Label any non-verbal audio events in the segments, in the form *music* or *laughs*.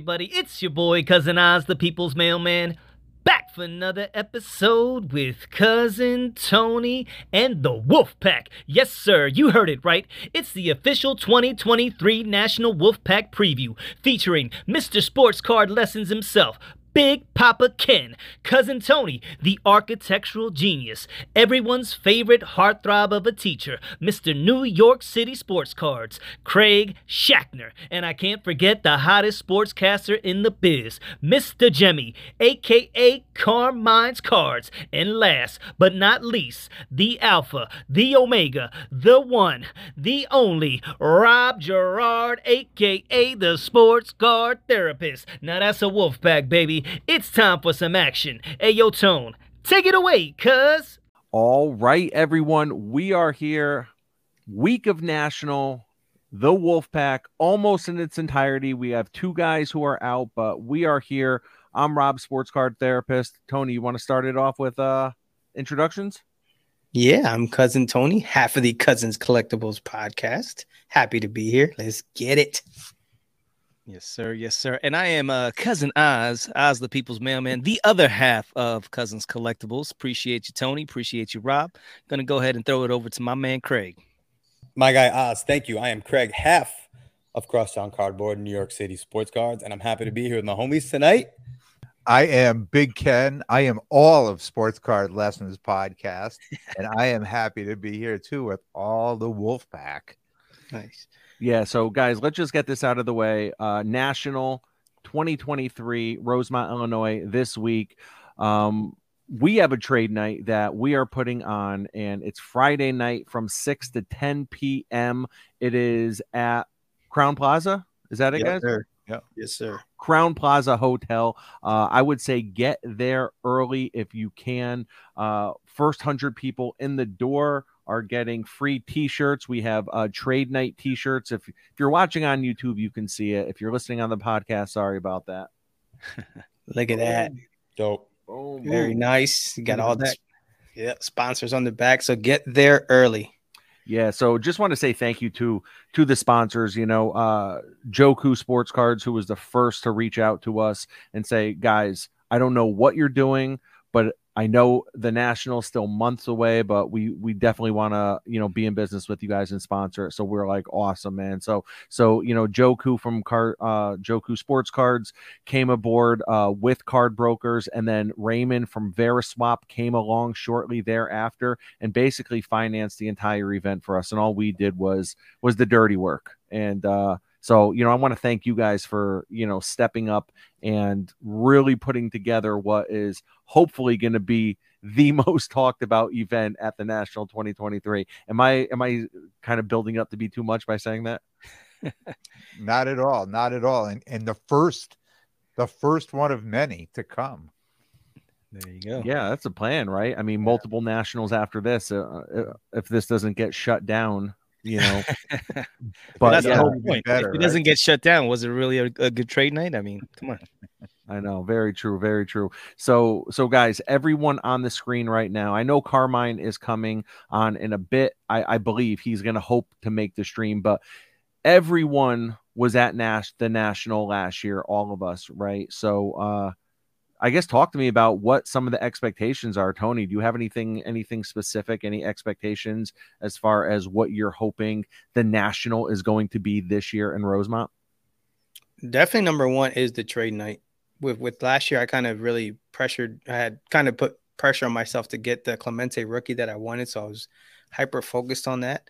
everybody? It's your boy, Cousin Oz, the People's Mailman, back for another episode with Cousin Tony and the Wolf Pack. Yes, sir, you heard it right. It's the official 2023 National Wolf Pack preview featuring Mr. Sports Card Lessons himself. Big Papa Ken, Cousin Tony, the architectural genius, everyone's favorite heartthrob of a teacher, Mr. New York City Sports Cards, Craig Shackner, and I can't forget the hottest sportscaster in the biz, Mr. Jemmy, aka Carmine's Cards, and last but not least, the Alpha, the Omega, the one, the only, Rob Gerard, aka the Sports Card Therapist. Now that's a wolf pack, baby. It's time for some action. Hey, yo, Tone, take it away, cuz. All right, everyone. We are here. Week of National, the Wolfpack, almost in its entirety. We have two guys who are out, but we are here. I'm Rob, sports card therapist. Tony, you want to start it off with uh introductions? Yeah, I'm cousin Tony, half of the Cousins Collectibles podcast. Happy to be here. Let's get it. Yes, sir. Yes, sir. And I am uh, cousin Oz, Oz the People's Mailman, the other half of Cousins Collectibles. Appreciate you, Tony. Appreciate you, Rob. Gonna go ahead and throw it over to my man Craig. My guy Oz, thank you. I am Craig, half of Crosstown Cardboard, New York City Sports Cards, and I'm happy to be here with my homies tonight. I am Big Ken. I am all of Sports Card Lessons podcast, *laughs* and I am happy to be here too with all the Wolf Pack. Nice. Yeah, so guys, let's just get this out of the way. Uh National 2023, Rosemont, Illinois, this week. Um, we have a trade night that we are putting on, and it's Friday night from 6 to 10 p.m. It is at Crowne Plaza. Is that it, guys? Sir. Yeah. Yes, sir. Crowne Plaza Hotel. Uh, I would say get there early if you can. Uh, first hundred people in the door are getting free T-shirts. We have uh, trade night T-shirts. If if you're watching on YouTube, you can see it. If you're listening on the podcast, sorry about that. *laughs* Look at that. Dope. Boom. Very nice. You got Look all the that. Yeah, sponsors on the back. So get there early. Yeah, so just want to say thank you to to the sponsors. You know, uh, Joku Sports Cards, who was the first to reach out to us and say, guys, I don't know what you're doing, but I know the national's still months away, but we we definitely want to you know be in business with you guys and sponsor it. So we're like awesome, man. So so you know Joku from Car uh, Joku Sports Cards came aboard uh, with Card Brokers, and then Raymond from Veriswap came along shortly thereafter and basically financed the entire event for us. And all we did was was the dirty work. And uh, so you know I want to thank you guys for you know stepping up and really putting together what is hopefully going to be *laughs* the most talked about event at the National 2023. Am I am I kind of building up to be too much by saying that? *laughs* Not at all. Not at all. And and the first, the first one of many to come. There you go. Yeah, that's a plan, right? I mean, multiple nationals after this. Uh, uh, if this doesn't get shut down, you know. *laughs* But but that's yeah, the whole point. better, if it right? doesn't get shut down, was it really a, a good trade night? I mean, come on. I know, very true, very true. So, so guys, everyone on the screen right now, I know Carmine is coming on in a bit. I, I believe he's going to hope to make the stream, but everyone was at Nash the National last year, all of us, right? So, uh, I guess talk to me about what some of the expectations are. Tony, do you have anything, anything specific, any expectations as far as what you're hoping the National is going to be this year in Rosemont? Definitely number one is the trade night. With with last year, I kind of really pressured. I had kind of put pressure on myself to get the Clemente rookie that I wanted, so I was hyper focused on that.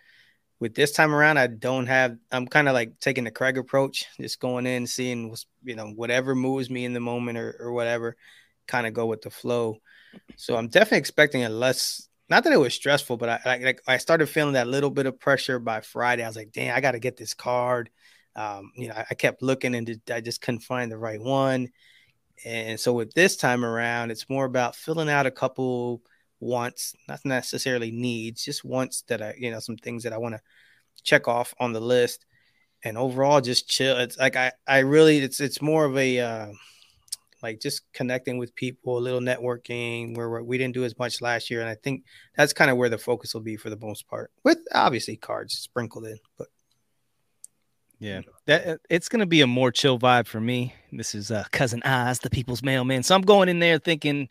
With this time around, I don't have. I'm kind of like taking the Craig approach, just going in, seeing what's you know whatever moves me in the moment or or whatever, kind of go with the flow. So I'm definitely expecting a less. Not that it was stressful, but I like I started feeling that little bit of pressure by Friday. I was like, "Damn, I got to get this card." Um, you know, I, I kept looking and I just couldn't find the right one. And so with this time around, it's more about filling out a couple wants, not necessarily needs, just wants that I, you know, some things that I want to check off on the list. And overall, just chill. It's like I, I really, it's, it's more of a, uh, like just connecting with people, a little networking where we didn't do as much last year. And I think that's kind of where the focus will be for the most part, with obviously cards sprinkled in. But yeah, that uh, it's gonna be a more chill vibe for me. This is uh, cousin Oz, the people's mailman. So I'm going in there thinking,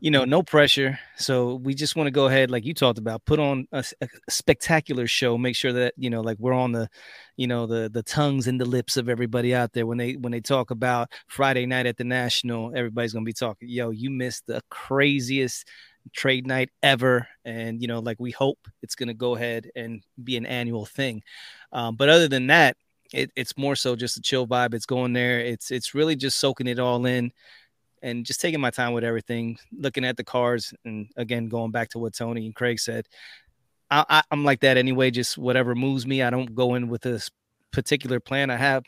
you know, no pressure. So we just want to go ahead, like you talked about, put on a, a, spectacular show. Make sure that you know, like we're on the, you know, the the tongues and the lips of everybody out there when they when they talk about Friday night at the National. Everybody's gonna be talking. Yo, you missed the craziest trade night ever and you know like we hope it's going to go ahead and be an annual thing um, but other than that it, it's more so just a chill vibe it's going there it's it's really just soaking it all in and just taking my time with everything, looking at the cars, and again going back to what Tony and Craig said. I, am like that anyway. Just whatever moves me. I don't go in with a particular plan. I have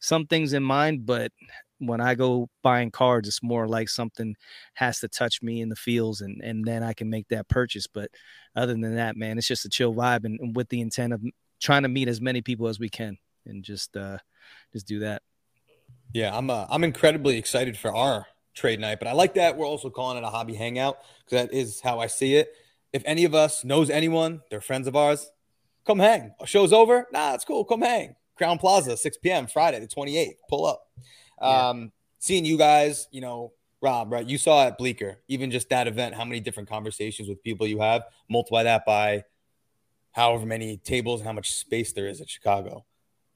some things in mind, but when I go buying cards, it's more like something has to touch me in the feels, and and then I can make that purchase. But other than that, man, it's just a chill vibe, and, and with the intent of trying to meet as many people as we can, and just uh, just do that. Yeah, I'm uh, I'm incredibly excited for our trade night. But I like that we're also calling it a hobby hangout because that is how I see it. If any of us knows anyone, they're friends of ours, come hang. A show's over. Nah, it's cool. Come hang. Crowne Plaza, 6 p.m. Friday, the 28th. Pull up. Yeah. Um, seeing you guys, you know, Rob, right? You saw at Bleecker, even just that event, how many different conversations with people you have. Multiply that by however many tables and how much space there is at Chicago.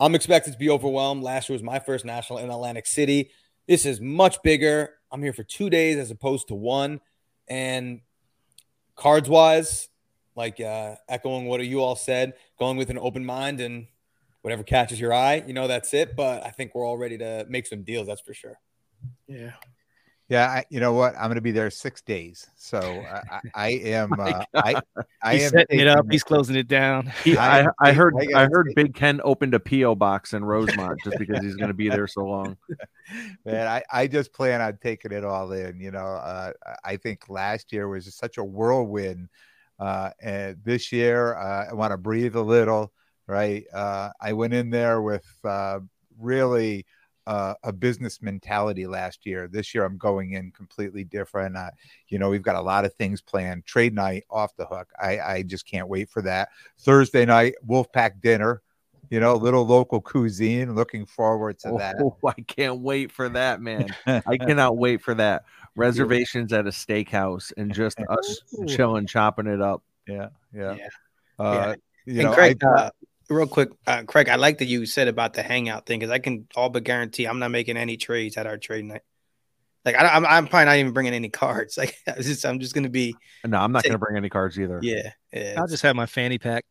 I'm expected to be overwhelmed. Last year was my first national in Atlantic City. This is much bigger. I'm here for two days as opposed to one. And cards wise, like uh, echoing what you all said, going with an open mind and whatever catches your eye, you know, that's it. But I think we're all ready to make some deals. That's for sure. Yeah. Yeah, I, you know what? I'm going to be there six days, so I, I *laughs* am. Uh, I, I he's am setting it up. He's closing it down. He, I, I, heard. I, heard Big Ken opened a PO box in Rosemont just because he's going to be there so long. *laughs* Man, I, I just plan on taking it all in. You know, uh, I think last year was such a whirlwind, uh, and this year uh, I want to breathe a little. Right, uh, I went in there with uh, really uh, a business mentality last year. This year, I'm going in completely different. Uh, you know, we've got a lot of things planned. Trade night off the hook. I, I just can't wait for that. Thursday night, Wolfpack dinner. You know, little local cuisine. Looking forward to that. Oh, *laughs* I can't wait for that, man. *laughs* I cannot wait for that. Reservations at a steakhouse and just us *laughs* chilling, chopping it up. Yeah, yeah. yeah. Uh, yeah. You know, Craig, I, uh, real quick, uh, Craig, I like that you said about the hangout thing because I can all but guarantee I'm not making any trades at our trade night. Like I, am I'm, I'm probably not even bringing any cards. *laughs* Like I just, I'm just gonna be. No, I'm not gonna bring any cards either. Yeah, yeah I'll just have my fanny pack,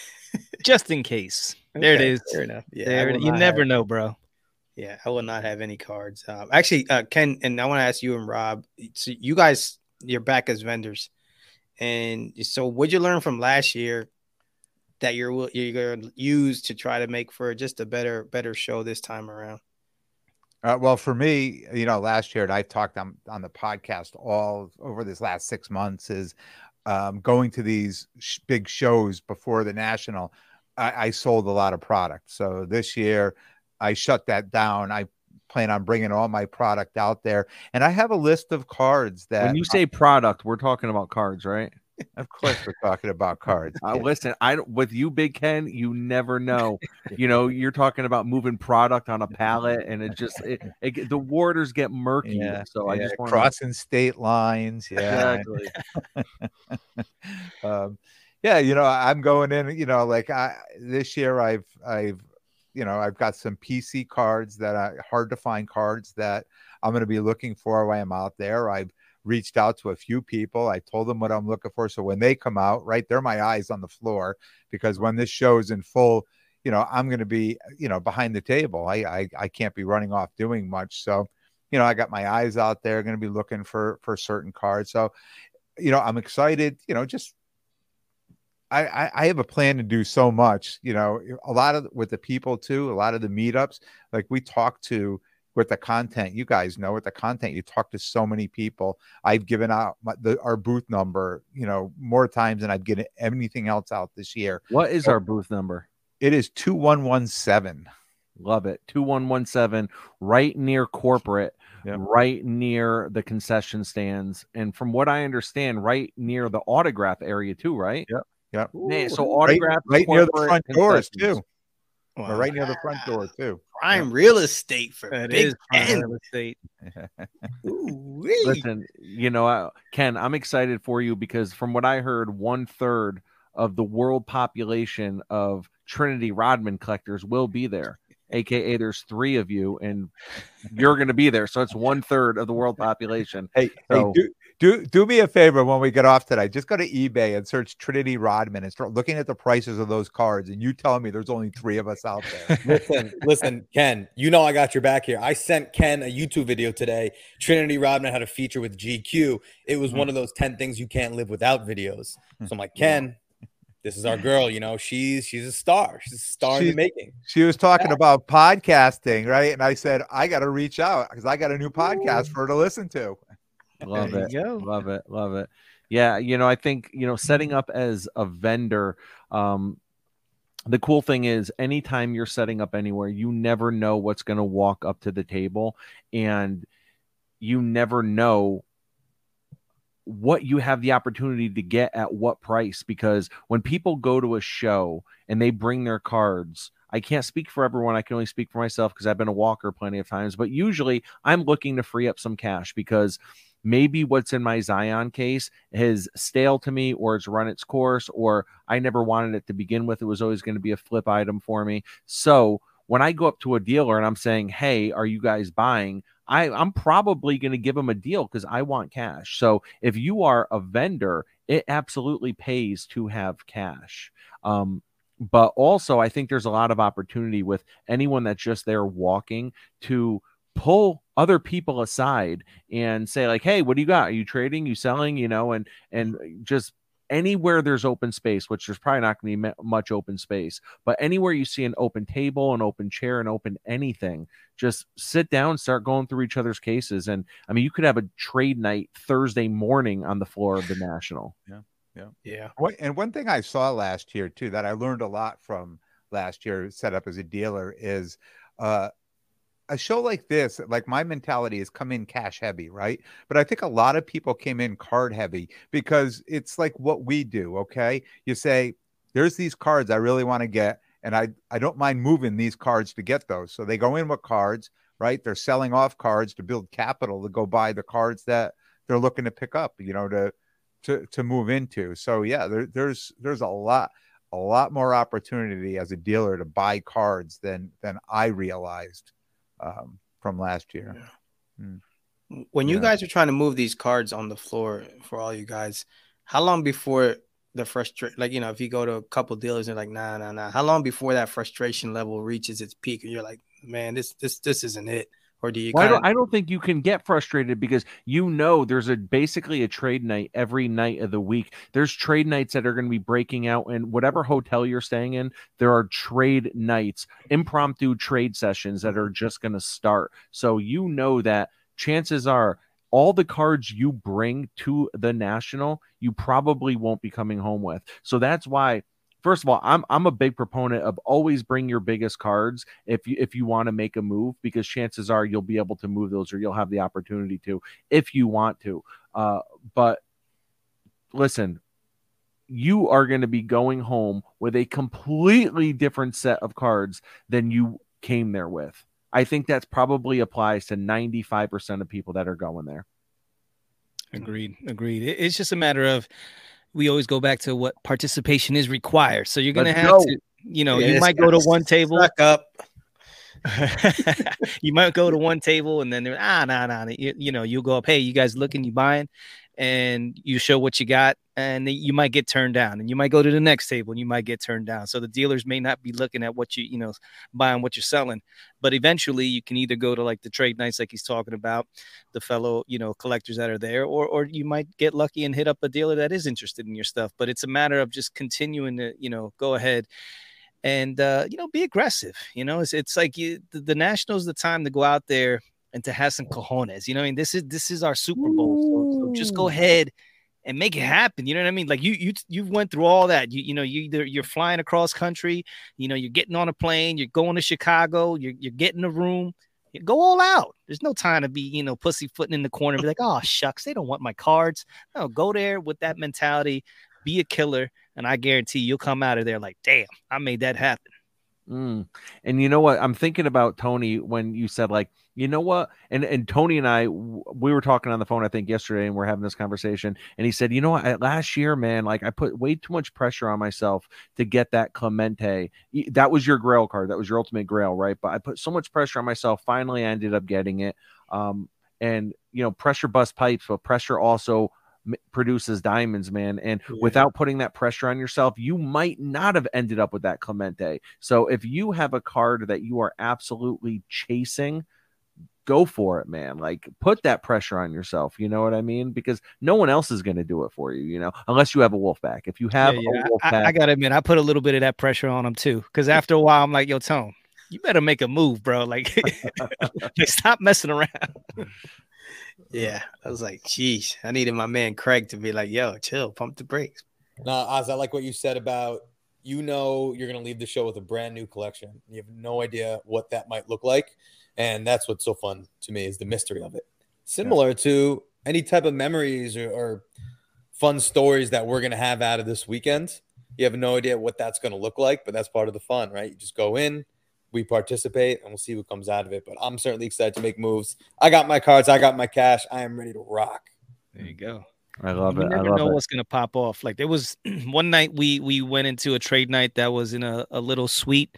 *laughs* just in case. Okay, there it is. Fair enough. Yeah, there you never have, know, bro. Yeah, I will not have any cards. Um, actually, uh, Ken, and I want to ask you and Rob. So you guys, you're back as vendors, and so what'd you learn from last year that you're you're going to use to try to make for just a better better show this time around? Uh, well, for me, you know, last year, and I talked on on the podcast all over this last six months, is um, going to these sh- big shows before the national. I, I sold a lot of product, so this year I shut that down. I plan on bringing all my product out there, and I have a list of cards that. When you say product, we're talking about cards, right? Of course, we're talking about cards. Uh, listen, I with you, Big Ken, you never *laughs* know. you know, you're talking about moving product on a pallet, and it just it, *laughs* it, the waters get murky. Yeah, so yeah, I just want crossing state lines. Yeah, exactly. *laughs* um, yeah, you know, I'm going in. You know, like I this year, I've I've you know I've got some PC cards that are hard to find cards that I'm going to be looking for while I'm out there. I've reached out to a few people. I told them what I'm looking for. So when they come out, right, they're my eyes on the floor because when this show is in full, you know, I'm going to be, you know, behind the table. I, I, I can't be running off doing much. So, you know, I got my eyes out there, going to be looking for, for certain cards. So, you know, I'm excited, you know, just I, I have a plan to do so much, you know, a lot of with the people too, a lot of the meetups, like we talk to with the content. You guys know with the content, you talk to so many people. I've given out my, the, our booth number, you know, more times than I've given anything else out this year. What is our booth number? It is 2117. Love it. 2117, right near corporate, Yep. right near the concession stands. And from what I understand, right near the autograph area, too, right? Yep. Yep. Man, so autograph right near the front doors, too. Or right near the front door, too. Prime real estate for That Big is prime real estate. *laughs* Ooh-wee. Listen, you know, I, Ken, I'm excited for you because from what I heard, one third of the world population of Trinity Rodman collectors will be there. AKA, there's three of you, and you're going to be there. So it's one third of the world *laughs* population. Hey, So- hey do, do do me a favor when we get off tonight. Just go to eBay and search Trinity Rodman and start looking at the prices of those cards. And you tell me there's only three of us out there. *laughs* listen, listen, Ken, you know I got your back here. I sent Ken a YouTube video today. Trinity Rodman had a feature with GQ. It was one mm. of those 10 things you can't live without videos. So I'm like, *laughs* Ken, this is our girl, you know, she's she's a star. She's a star in the making. She was talking about podcasting, right? And I said, I got to reach out because I got a new podcast for her to listen to. Love it. go. Love it. Love it. Yeah, you know, I think, you know, setting up as a vendor, um, the cool thing is anytime you're setting up anywhere, you never know what's going to walk up to the table and you never know what you have the opportunity to get at what price because when people go to a show and they bring their cards I can't speak for everyone. I can only speak for myself because I've been a walker plenty of times. But usually I'm looking to free up some cash because maybe what's in my Zion case is stale to me or it's run its course or I never wanted it to begin with. It was always going to be a flip item for me. So when I go up to a dealer and I'm saying, Hey, are you guys buying? I, I'm probably going to give them a deal because I want cash. So if you are a vendor, it absolutely pays to have cash. Um, but also, I think there's a lot of opportunity with anyone that's just there walking to pull other people aside and say like hey what do you got are you trading you selling you know and and just anywhere there's open space which there's probably not going to be much open space but anywhere you see an open table an open chair an open anything just sit down start going through each other's cases and i mean you could have a trade night thursday morning on the floor of the *sighs* national Yeah. Yeah. Yeah. And one thing I saw last year too that I learned a lot from last year set up as a dealer is uh, a show like this. Like my mentality is come in cash heavy, right? But I think a lot of people came in card heavy because it's like what we do. Okay, you say there's these cards I really want to get, and I I don't mind moving these cards to get those. So they go in with cards, right? They're selling off cards to build capital to go buy the cards that they're looking to pick up. You know to to to move into. So yeah, there, there's there's a lot a lot more opportunity as a dealer to buy cards than than I realized um, from last year. When you Yeah. guys are trying to move these cards on the floor for all you guys, how long before the frustration, like, you know, if you go to a couple dealers and they're like, nah, nah, nah, how long before that frustration level reaches its peak and you're like, man, this, this, this isn't it? Or do you Well, I, don't, I don't think you can get frustrated because you know there's a basically a trade night every night of the week. There's trade nights that are going to be breaking out, and whatever hotel you're staying in, there are trade nights, impromptu trade sessions that are just going to start. So you know that chances are all the cards you bring to the national, you probably won't be coming home with. So that's why first of all, I'm I'm a big proponent of always bring your biggest cards if you if you want to make a move because chances are you'll be able to move those or you'll have the opportunity to if you want to. Uh, but listen, you are going to be going home with a completely different set of cards than you came there with. I think that's probably applies to 95% of people that are going there. Agreed. Agreed. It's just a matter of we always go back to what participation is required. So you're gonna Let's have go. to, you know, Yeah, you might go to one table. Up. *laughs* you might go to one table and then they're ah nah nah. You, you know, you go up, hey, you guys looking, you buying, and you show what you got, and you might get turned down, and you might go to the next table and you might get turned down. So the dealers may not be looking at what you you know buying what you're selling, but eventually you can either go to like the trade nights like he's talking about, the fellow you know collectors that are there, or or you might get lucky and hit up a dealer that is interested in your stuff. But it's a matter of just continuing to you know go ahead and uh, you know, be aggressive. You know, it's it's like you, the, the Nationals the time to go out there and to have some cojones. You know, what I mean, this is this is our Super Bowl, so, so just go ahead and make it happen. You know what I mean? Like you you you went through all that. You you know you either you're flying across country, you know you're getting on a plane, you're going to Chicago, you're you're getting a room. You go all out. There's no time to be you know pussyfooting in the corner and be like, oh shucks, they don't want my cards. No, go there with that mentality, be a killer, and I guarantee you'll come out of there like, damn, I made that happen. Mm. And you know what? I'm thinking about Tony when you said like, you know what? And and Tony and I, we were talking on the phone I think yesterday, and we're having this conversation. And he said, you know what? Last year, man, like I put way too much pressure on myself to get that Clemente. That was your Grail card. That was your ultimate Grail, right? But I put so much pressure on myself. Finally, I ended up getting it. Um, and you know, pressure bust pipes, but pressure also produces diamonds, man. And yeah. without putting that pressure on yourself, you might not have ended up with that Clemente. So if you have a card that you are absolutely chasing, go for it, man. Like put that pressure on yourself. You know what I mean? Because no one else is going to do it for you, you know, unless you have a wolf pack. If you have yeah, yeah. a wolf pack, I, I got to admit, I put a little bit of that pressure on them too. Because *laughs* after a while, I'm like, yo, Tone, you better make a move, bro. Like, *laughs* *laughs* like stop messing around. Yeah, I was like, geez, I needed my man Craig to be like, yo, chill, pump the brakes. No, Oz, I like what you said about you know you're going to leave the show with a brand new collection. You have no idea what that might look like, and that's what's so fun to me is the mystery of it. Similar yeah. to any type of memories or, or fun stories that we're going to have out of this weekend. You have no idea what that's going to look like, but that's part of the fun, right? You just go in, we participate and we'll see what comes out of it. But I'm certainly excited to make moves. I got my cards, I got my cash. I am ready to rock. There you go. I love you it. never I love know it. what's gonna pop off. Like there was *clears throat* one night we we went into a trade night that was in a, a little suite,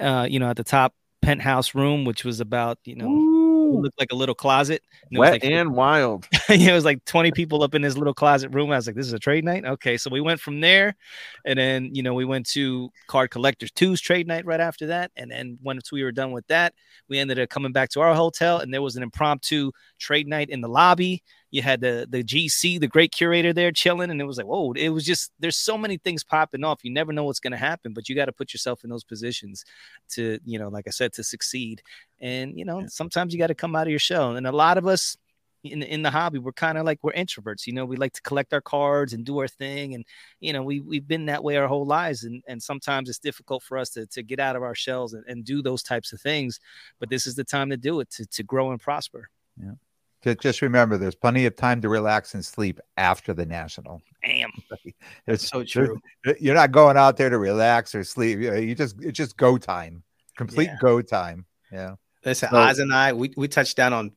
uh, you know, at the top penthouse room, which was about you know Ooh looked like a little closet. And Wet like, and wild. *laughs* it was like 20 people up in this little closet room. I was like, this is a trade night. Okay. So we went from there. And then, you know, we went to Card Collectors 2's trade night right after that. And then once we were done with that, we ended up coming back to our hotel and there was an impromptu trade night in the lobby you had the the GC, the great curator there chilling, and it was like, whoa, it was just there's so many things popping off. You never know what's going to happen, but you got to put yourself in those positions to, you know, like I said, to succeed. And you know, yeah. sometimes you got to come out of your shell. And a lot of us in in the hobby, we're kind of like we're introverts. You know, we like to collect our cards and do our thing, and you know, we we've been that way our whole lives. And and sometimes it's difficult for us to to get out of our shells and, and do those types of things. But this is the time to do it to to grow and prosper. Yeah just remember there's plenty of time to relax and sleep after the national. Damn. *laughs* It's so true. You're not going out there to relax or sleep. You just it's just go time. Complete yeah. go time. Yeah. Listen, so, Oz and I, we, we touched down on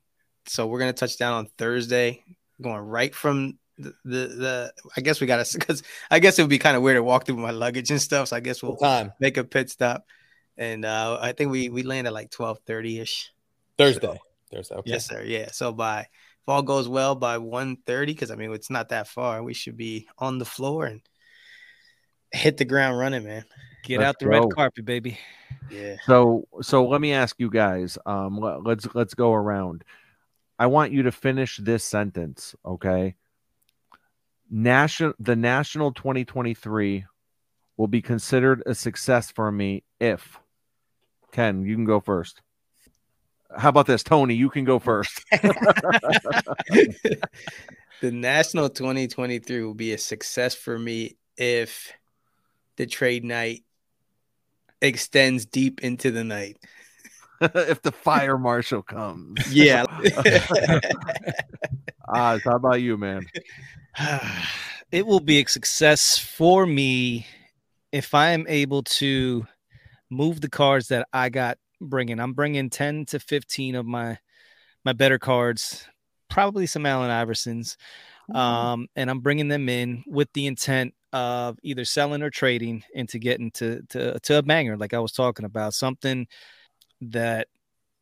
so we're gonna touch down on Thursday, going right from the the, the I guess we gotta because I guess it would be kind of weird to walk through my luggage and stuff. So I guess we'll time. make a pit stop. And uh I think we we land at like 12 30 ish. Thursday. So, Thursday. Okay. Yes, sir. Yeah. So by if all goes well by 1.30, because I mean it's not that far, we should be on the floor and hit the ground running, man. Get let's out the go. red carpet, baby. Yeah. So so let me ask you guys. Um, let, let's let's go around. I want you to finish this sentence, okay? National the National 2023 will be considered a success for me if Ken, you can go first. How about this, Tony? You can go first. *laughs* the National 2023 will be a success for me if the trade night extends deep into the night. *laughs* if the fire marshal comes. Yeah. *laughs* Oz, how about you, man? *sighs* it will be a success for me if I am able to move the cards that I got bringing. I'm bringing 10 to 15 of my my better cards, probably some Allen Iversons, mm-hmm. um, and I'm bringing them in with the intent of either selling or trading into getting to to to a banger, like I was talking about, something that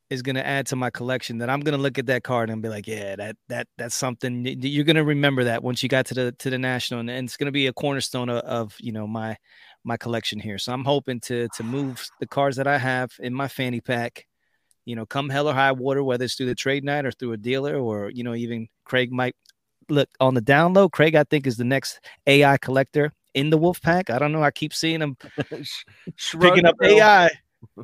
is going to add to my collection that I'm going to look at that card and be like, yeah, that that that's something you're going to remember that once you got to the to the national, and, it's going to be a cornerstone of, of you know my my collection here. So I'm hoping to to move the cards that I have in my fanny pack, you know, come hell or high water, whether it's through the trade night or through a dealer, or you know, even Craig might look on the down low. Craig, I think, is the next AI collector, in the wolf pack. I don't know. I keep seeing him *laughs* picking up. AI.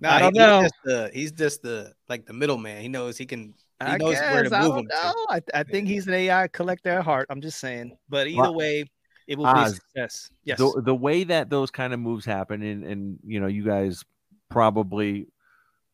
No, I *laughs* don't he- know. He's just the, he's just the like the middleman. He knows he can. He I knows where guess, to I move don't him to. know. I, I think he's an AI collector at heart. I'm just saying. But either Well, way, it will be a success. Yes. the, the way that those kind of moves happen and and you know you guys probably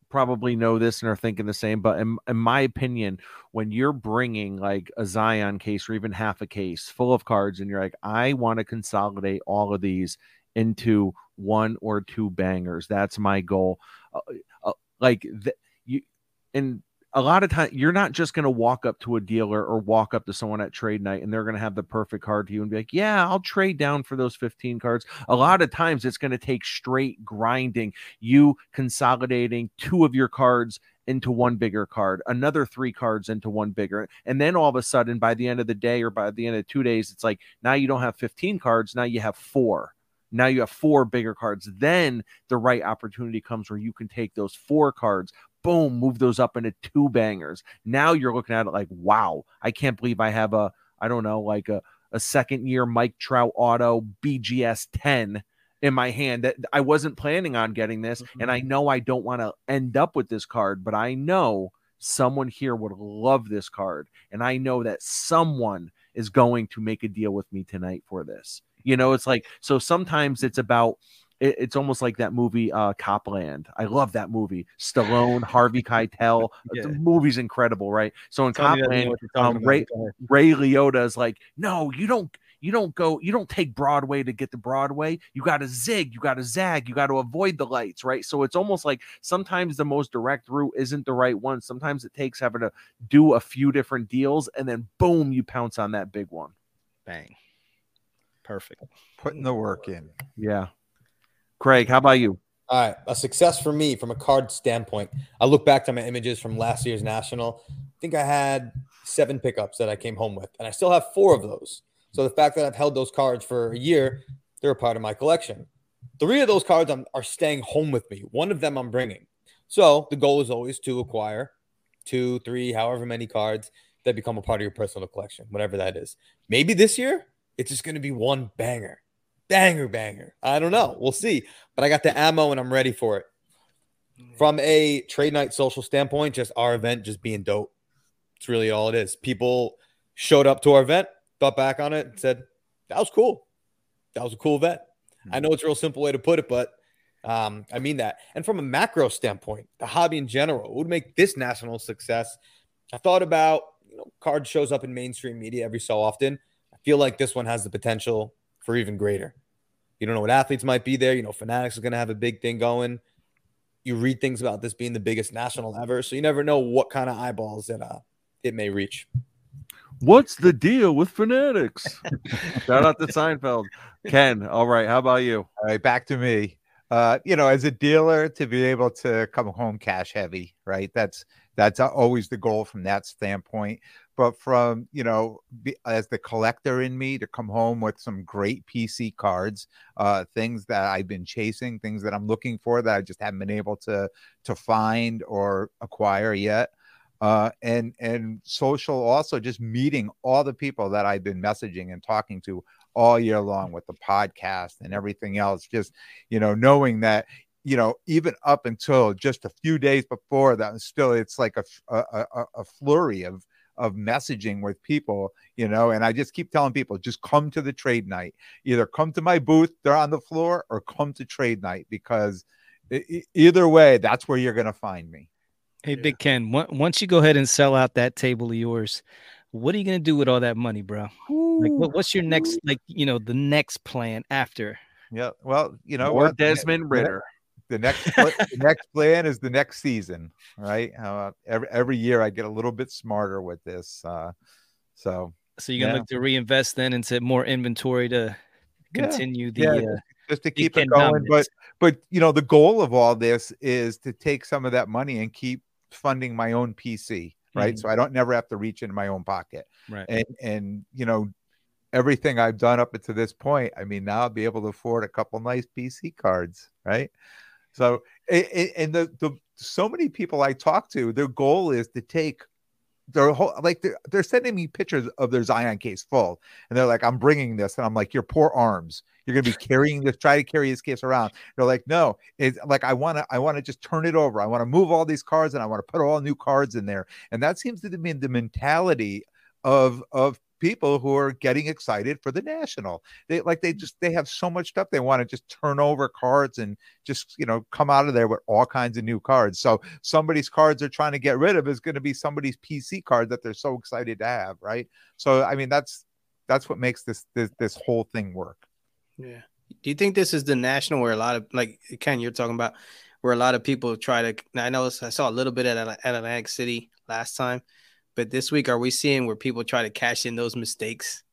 probably know this and are thinking the same but in, in my opinion when you're bringing like a zion case or even half a case full of cards and you're like i want to consolidate all of these into one or two bangers that's my goal uh, uh, like th- you and a lot of time you're not just going to walk up to a dealer or walk up to someone at trade night and they're going to have the perfect card to you and be like yeah i'll trade down for those 15 cards. A lot of times it's going to take straight grinding you consolidating two of your cards into one bigger card another three cards into one bigger and then all of a sudden by the end of the day or by the end of two days it's like now you don't have 15 cards now you have four. Now you have four bigger cards. Then the right opportunity comes where you can take those four cards boom, move those up into two bangers. Now you're looking at it like, wow, I can't believe I have a, I don't know, like a, a second year Mike Trout auto BGS 10 in my hand that I wasn't planning on getting this. And I mm-hmm. know I don't want to end up with this card, but I know someone here would love this card. And I know that someone is going to make a deal with me tonight for this. You know, it's like, so sometimes it's about, it- it's almost like that movie uh Copland. I love that movie. Stallone, Harvey *laughs* Keitel. Yeah. The movie's incredible, right? So in Tony doesn't Copland, what you're talking um. Ray, Go. Ray Liotta is like, no, you don't you don't go, you don't take Broadway to get to Broadway. You got to zig, you got to zag, you got to avoid the lights, right? So it's almost like sometimes the most direct route isn't the right one. Sometimes it takes having to do a few different deals and then boom, you pounce on that big one. Bang. Perfect. Putting the work in. Yeah. Craig, how about you? All right, a success for me from a card standpoint. I look back to my images from last year's national. I think I had seven pickups that I came home with, and I still have four of those. So the fact that I've held those cards for a year, they're a part of my collection. Three of those cards I'm, are staying home with me. One of them I'm bringing. So the goal is always to acquire two, three, however many cards that become a part of your personal collection, whatever that is. Maybe this year it's just going to be one banger, banger, banger. I don't know. We'll see. But I got the ammo and I'm ready for it. From a trade night social standpoint, just our event just being dope. It's really all it is. People showed up to our event, thought back on it, and said, that was cool. That was a cool event. I know it's a real simple way to put it, but um, I mean that. And from a macro standpoint, the hobby in general would make this national success. I thought about, you know, card shows up in mainstream media every so often. I feel like this one has the potential for even greater. You don't know what athletes might be there. You know, Fanatics is going to have a big thing going. You read things about this being the biggest national ever, so you never know what kind of eyeballs that uh, it may reach. What's the deal with fanatics? *laughs* Shout out to Seinfeld. Ken, all right. How about you? All right, back to me. Uh, you know, as a dealer, to be able to come home cash heavy, right? That's that's always the goal from that standpoint. But from you know, be, as the collector in me, to come home with some great PC cards, uh, things that I've been chasing, things that I'm looking for that I just haven't been able to to find or acquire yet. Uh, and and social also just meeting all the people that I've been messaging and talking to all year long with the podcast and everything else. Just you know, knowing that you know, even up until just a few days before that, still it's like a a, a, a flurry of of messaging with people, you know, and I just keep telling people just come to the trade night. Either come to my booth, they're on the floor, or come to trade night because either way, that's where you're going to find me. Hey, Big Ken, on- once you go ahead and sell out that table of yours, what are you gonna do with all that money, bro? Like, what, what's your next, like, you know, the next plan after? Yeah. Well, you know, or what? Desmond the ne- Ridder. The next, the next plan is the next season, right? Uh, every every year I get a little bit smarter with this. Uh, so So you're gonna Yeah. look to reinvest then into more inventory to Yeah. continue the. Yeah, uh, just to keep it going. But but you know, the goal of all this is to take some of that money and keep funding my own PC, right? Mhm. So I don't never have to reach into my own pocket. right. And and you know, everything I've done up to this point, I mean, now I'll be able to afford a couple nice PC cards, right? So and the the so many people I talk to, their goal is to take their whole like they're, they're sending me pictures of their Zion case full, and they're like, "I'm bringing this," and I'm like, "Your poor arms. You're gonna be *laughs* carrying this. Try to carry this case around." They're like, "No, it's like I want to. I want to just turn it over. I want to move all these cards, and I want to put all new cards in there." And that seems to be the mentality of of people who are getting excited for the national. They like they mm. just they have so much stuff they want to just turn over cards and just you know come out of there with all kinds of new cards. So somebody's cards they're trying to get rid of is going to be somebody's PC card that they're so excited to have, right? So I mean that's that's what makes this this this whole thing work. Yeah. Do you think this is the national where a lot of like Ken you're talking about where a lot of people try to I know I saw a little bit at, at Atlantic City last time but this week, are we seeing where people try to cash in those mistakes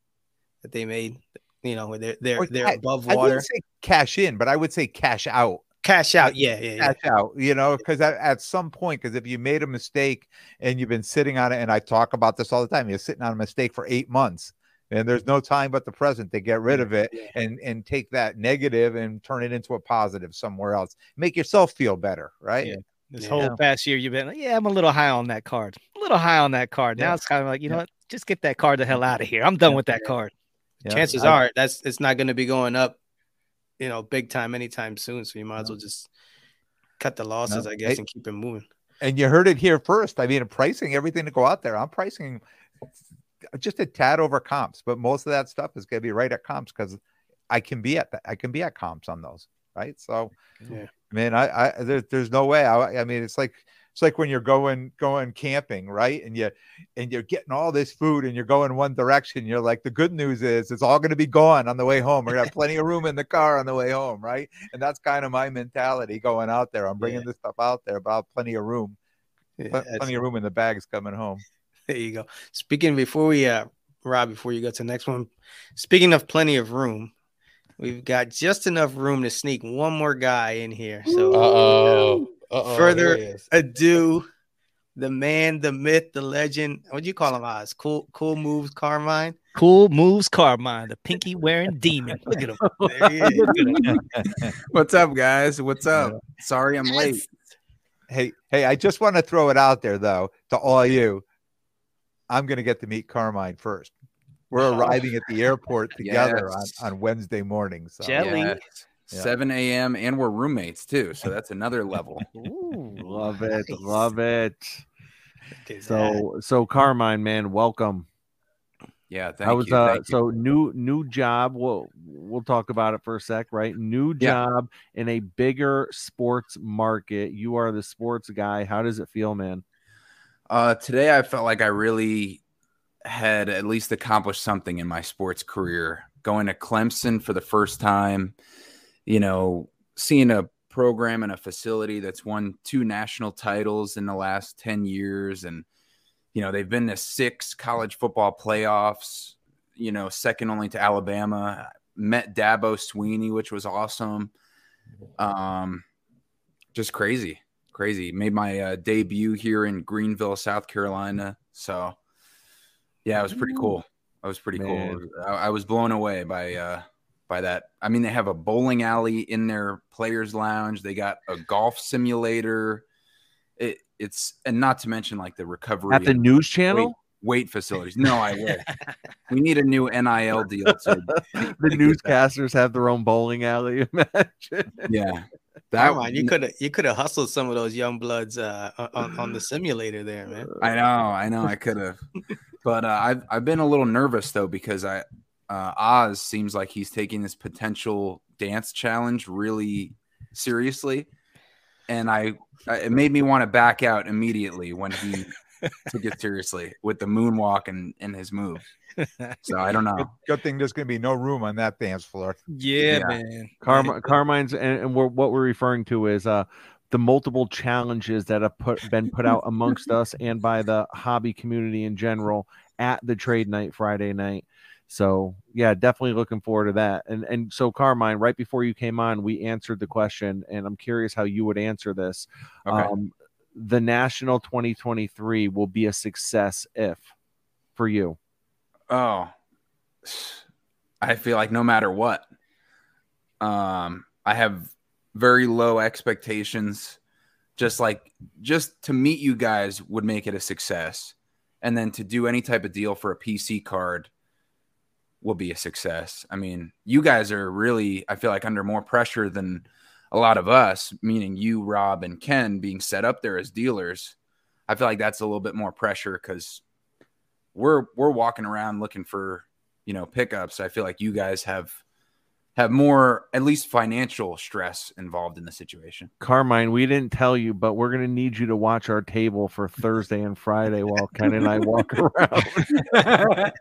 that they made? You know, where they're they're, they're above water. I wouldn't say cash in, but I would say cash out. Cash out, yeah, yeah, cash out. You know, because at, at some point, because if you made a mistake and you've been sitting on it, and I talk about this all the time, you're sitting on a mistake for eight months and there's no time but the present to get rid of it and and take that negative and turn it into a positive somewhere else make yourself feel better right yeah. This yeah. whole past year, you've been like, yeah, I'm a little high on that card. A little high on that card. Now it's kind of like, you know what? Just get that card the hell out of here. I'm done with that card. Chances I, are that's it's not going to be going up, you know, big time anytime soon. So you might as well just cut the losses, no. I guess, and keep it moving. And you heard it here first. I mean, pricing everything to go out there. I'm pricing just a tad over comps, but most of that stuff is going to be right at comps because I can be at that. I can be at comps on those, right? So, yeah. Man, I, I there, there's no way. I, I mean, it's like it's like when you're going going camping, right? And you and you're getting all this food and you're going one direction. You're like, the good news is it's all going to be gone on the way home. We're gonna have *laughs* plenty of room in the car on the way home, right? And that's kind of my mentality going out there. I'm bringing yeah. this stuff out there, have plenty of room, yeah, plenty of room in the bags coming home. There you go. Speaking before we uh Rob, before you go to the next one, speaking of plenty of room, We've got just enough room to sneak one more guy in here. So, Uh-oh. Uh-oh. further ado, the man, the myth, the legend. What do you call him, Oz? Cool, cool moves, Carmine. Cool moves, Carmine, the pinky wearing demon. Look at him. *laughs* What's up, guys? What's up? Sorry, I'm late. Hey, hey, I just want to throw it out there though to all you. I'm going to get to meet Carmine first. We're *laughs* arriving at the airport *laughs* together yes. on, on Wednesday morning. So. Jelly. Yeah. 7 a.m. and we're roommates too. So that's another *laughs* level. Ooh, love it. Nice. Love it. So so Carmine, man, welcome. Yeah, thank I was you, uh so new new job. We'll we'll talk about it for a sec, right? New job yeah. in a bigger sports market. You are the sports guy. How does it feel, man? Uh today I felt like I really had at least accomplished something in my sports career. Going to Clemson for the first time, you know, seeing a program and a facility that's won two national titles in the last 10 years. And, you know, they've been to six college football playoffs, you know, second only to Alabama. Met Dabo Swinney, which was awesome. Um, just crazy, crazy. Made my uh, debut here in Greenville, South Carolina. So, yeah, it was pretty cool. It was pretty Man. cool. I, I, was blown away by uh by that. I mean, they have a bowling alley in their players' lounge. They got a golf simulator. It, it's and not to mention like the recovery at the news channel. Weight, weight facilities. No, I will. *laughs* we need a new NIL deal. To, *laughs* the newscasters have their own bowling alley. *laughs* Imagine. Yeah, that one you could have you could have hustled some of those young bloods uh, on, on the simulator there, man. I know, I know, I could have. But uh, I've I've been a little nervous though because I uh, Oz seems like he's taking this potential dance challenge really seriously, and I, I it made me want to back out immediately when he took it seriously with the moonwalk and, and his move. So I don't know. Good, good, thing there's going to be no room on that dance floor. Yeah, yeah. man. Carm- Carmine's and, and we're, what we're referring to is uh the multiple challenges that have put been put out amongst us *laughs* and by the hobby community in general at the trade night Friday night. So yeah, definitely looking forward to that. And and so Carmine, right before you came on, we answered the question, and I'm curious how you would answer this. Okay. Um, the national 2023 will be a success if for you. Oh, I feel like no matter what, um, I have very low expectations. Just like just to meet you guys would make it a success. and then to do any type of deal for a PC card will be a success. I mean, you guys are really, I feel like, under more pressure than a lot of us, meaning you, Rob, and Ken being set up there as dealers. I feel like that's a little bit more pressure because we're we're walking around looking for you know pickups. I feel like you guys have have more at least financial stress involved in the situation. Carmine, we didn't tell you, but we're gonna need you to watch our table for Thursday and Friday while Ken and I walk *laughs* around.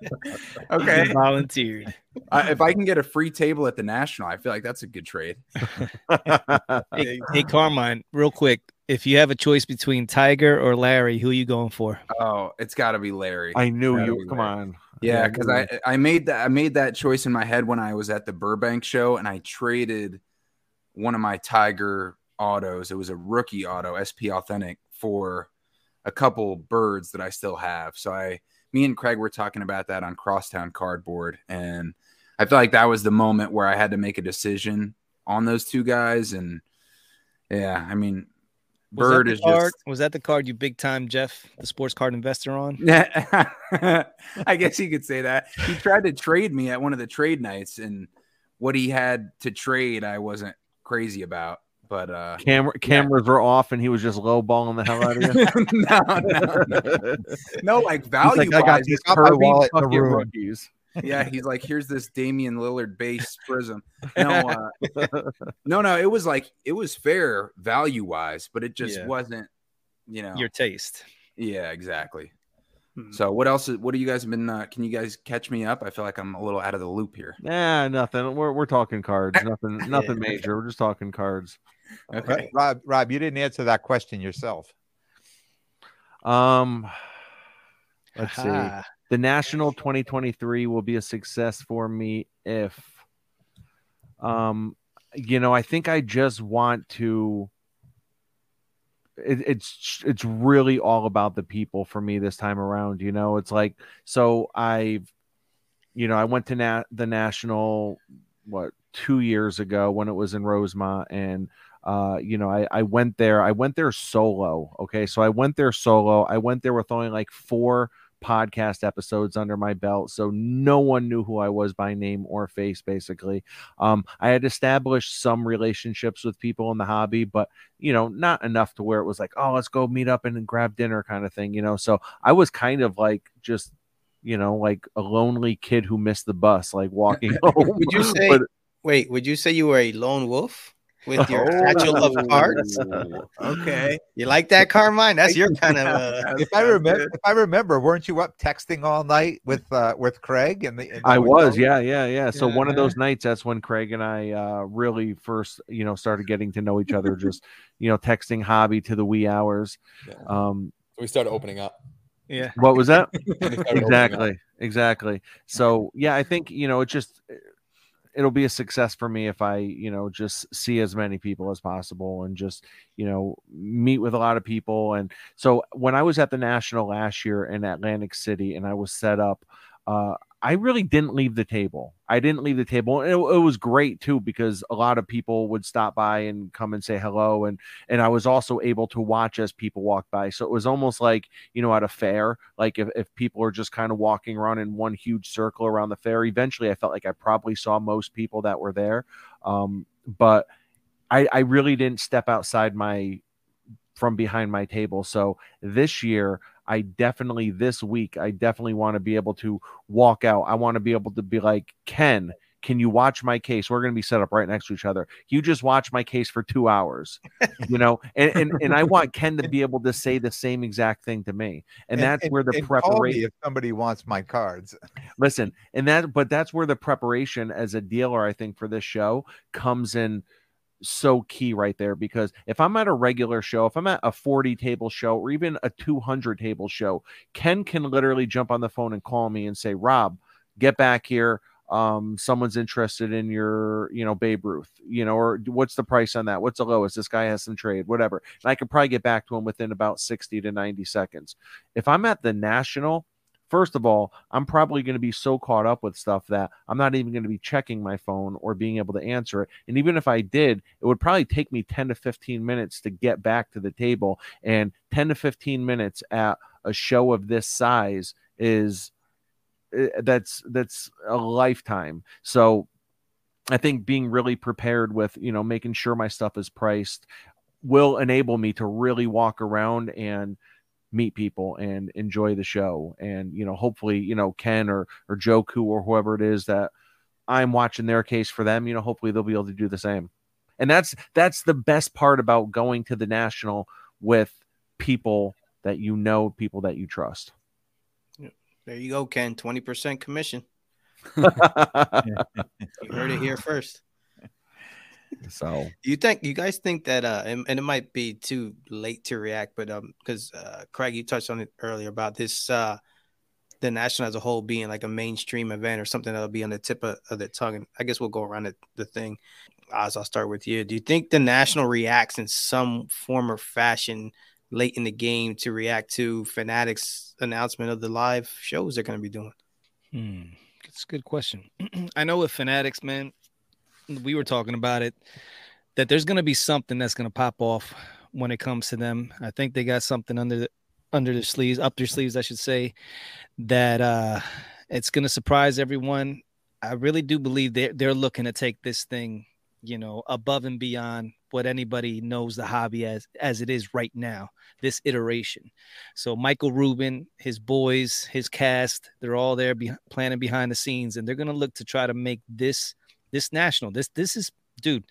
*laughs* okay, volunteered. Uh, if I can get a free table at the National, I feel like that's a good trade. *laughs* hey, hey, Carmine, real quick, if you have a choice between Tiger or Larry, who are you going for? Oh, it's got to be Larry. I knew you. Come Larry. on. Yeah, because I I made that I made that choice in my head when I was at the Burbank show, and I traded one of my Tiger autos. It was a rookie auto, SP Authentic, for a couple birds that I still have. So I, me and Craig were talking about that on Crosstown Cardboard, and I feel like that was the moment where I had to make a decision on those two guys, and yeah, I mean, Bird is card, just was that the card you big time Jeff, the sports card investor on? Yeah, *laughs* I guess you could say that. He tried to trade me at one of the trade nights, and what he had to trade, I wasn't crazy about. But uh Camera, cameras yeah. were off, and he was just lowballing the hell out of you. *laughs* no, no, no, like value like, wise, I got my wallet in the room. rookies yeah, he's like, here's this Damian Lillard base prism. No, uh, *laughs* no, no, it was like it was fair value wise, but it just yeah. wasn't, you know, your taste. Yeah, exactly. Hmm. So what else? Is, what have you guys been? Uh, can you guys catch me up? I feel like I'm a little out of the loop here. Nah, nothing. We're we're talking cards. *laughs* Nothing. Nothing yeah. major. We're just talking cards. Okay, Rob. Rob, you didn't answer that question yourself. Um, let's Aha. see the national 2023 will be a success for me if um you know i think i just want to it, it's it's really all about the people for me this time around you know it's like so i've you know i went to na- the national what two years ago when it was in rosemont and uh, you know, I, I went there. I went there solo. Okay, so I went there solo. I went there with only like four podcast episodes under my belt, so no one knew who I was by name or face. Basically, um, I had established some relationships with people in the hobby, but you know, not enough to where it was like, oh, let's go meet up and grab dinner kind of thing. You know, so I was kind of like just you know, like a lonely kid who missed the bus, like walking home. *laughs* would you say? *laughs* But, wait, would you say you were a lone wolf? With your oh, satchel of cards. *laughs* Okay, you like that, Carmine? That's your *laughs* kind of. Uh, if I remember, if I remember, weren't you up texting all night with uh, with Craig and the? I was, yeah, yeah, yeah. So yeah. one of those nights, that's when Craig and I uh, really first, you know, started getting to know each other. *laughs* just, you know, texting hobby to the wee hours. Yeah. Um, we started opening up. Yeah. What was that? exactly. Exactly. So yeah, I think you know it just it'll be a success for me if I, you know, just see as many people as possible and just, you know, meet with a lot of people. And so when I was at the National last year in Atlantic City and I was set up, uh, I really didn't leave the table. I didn't leave the table. And it, it, was great too because a lot of people would stop by and come and say hello, and and I was also able to watch as people walk by. So it was almost like you know at a fair, like if if people are just kind of walking around in one huge circle around the fair. Eventually, I felt like I probably saw most people that were there, um, but I, I really didn't step outside my from behind my table. So this year I definitely this week I definitely want to be able to walk out. I want to be able to be like Ken. Can you watch my case? We're going to be set up right next to each other. You just watch my case for two hours, you know, and, and and I want Ken to *laughs* be able to say the same exact thing to me, and, and that's and, where the preparation. If somebody wants my cards, *laughs* listen, and that, but that's where the preparation as a dealer, I think, for this show comes in so key right there because if I'm at a regular show, if I'm at a 40 table show or even a 200 table show, Ken can literally jump on the phone and call me and say, Rob, get back here. Um, someone's interested in your, you know, Babe Ruth, you know, or what's the price on that? What's the lowest? This guy has some trade, whatever. And I could probably get back to him within about 60 to 90 seconds. If I'm at the national, First of all, I'm probably going to be so caught up with stuff that I'm not even going to be checking my phone or being able to answer it. And even if I did, it would probably take me 10 to 15 minutes to get back to the table and 10 to 15 minutes at a show of this size is eh, that's that's a lifetime. So I think being really prepared with, you know, making sure my stuff is priced will enable me to really walk around and meet people and enjoy the show. And, you know, hopefully, you know, Ken or or Joku or whoever it is that I'm watching their case for them, you know, hopefully they'll be able to do the same. And that's that's the best part about going to the national with people that you know, people that you trust. There you go, Ken. Twenty percent commission. *laughs* you heard it here first. So you think you guys think that uh and, and, it might be too late to react, but um because uh Craig, you touched on it earlier about this uh the national as a whole being like a mainstream event or something that'll be on the tip of, of the tongue. And I guess we'll go around the, the thing. As I'll start with you. Do you think the national reacts in some form or fashion late in the game to react to Fanatics announcement of the live shows they're going to be doing? Hmm. It's a good question. *clears throat* I know with Fanatics, man, we were talking about it that there's going to be something that's going to pop off when it comes to them. I think they got something under the, under their sleeves, up their sleeves, I should say, that uh, it's going to surprise everyone. I really do believe they're, they're looking to take this thing, you know, above and beyond what anybody knows the hobby as as it is right now, this iteration. So Michael Rubin, his boys, his cast, they're all there be, planning behind the scenes, and they're going to look to try to make this this national. This this is, dude.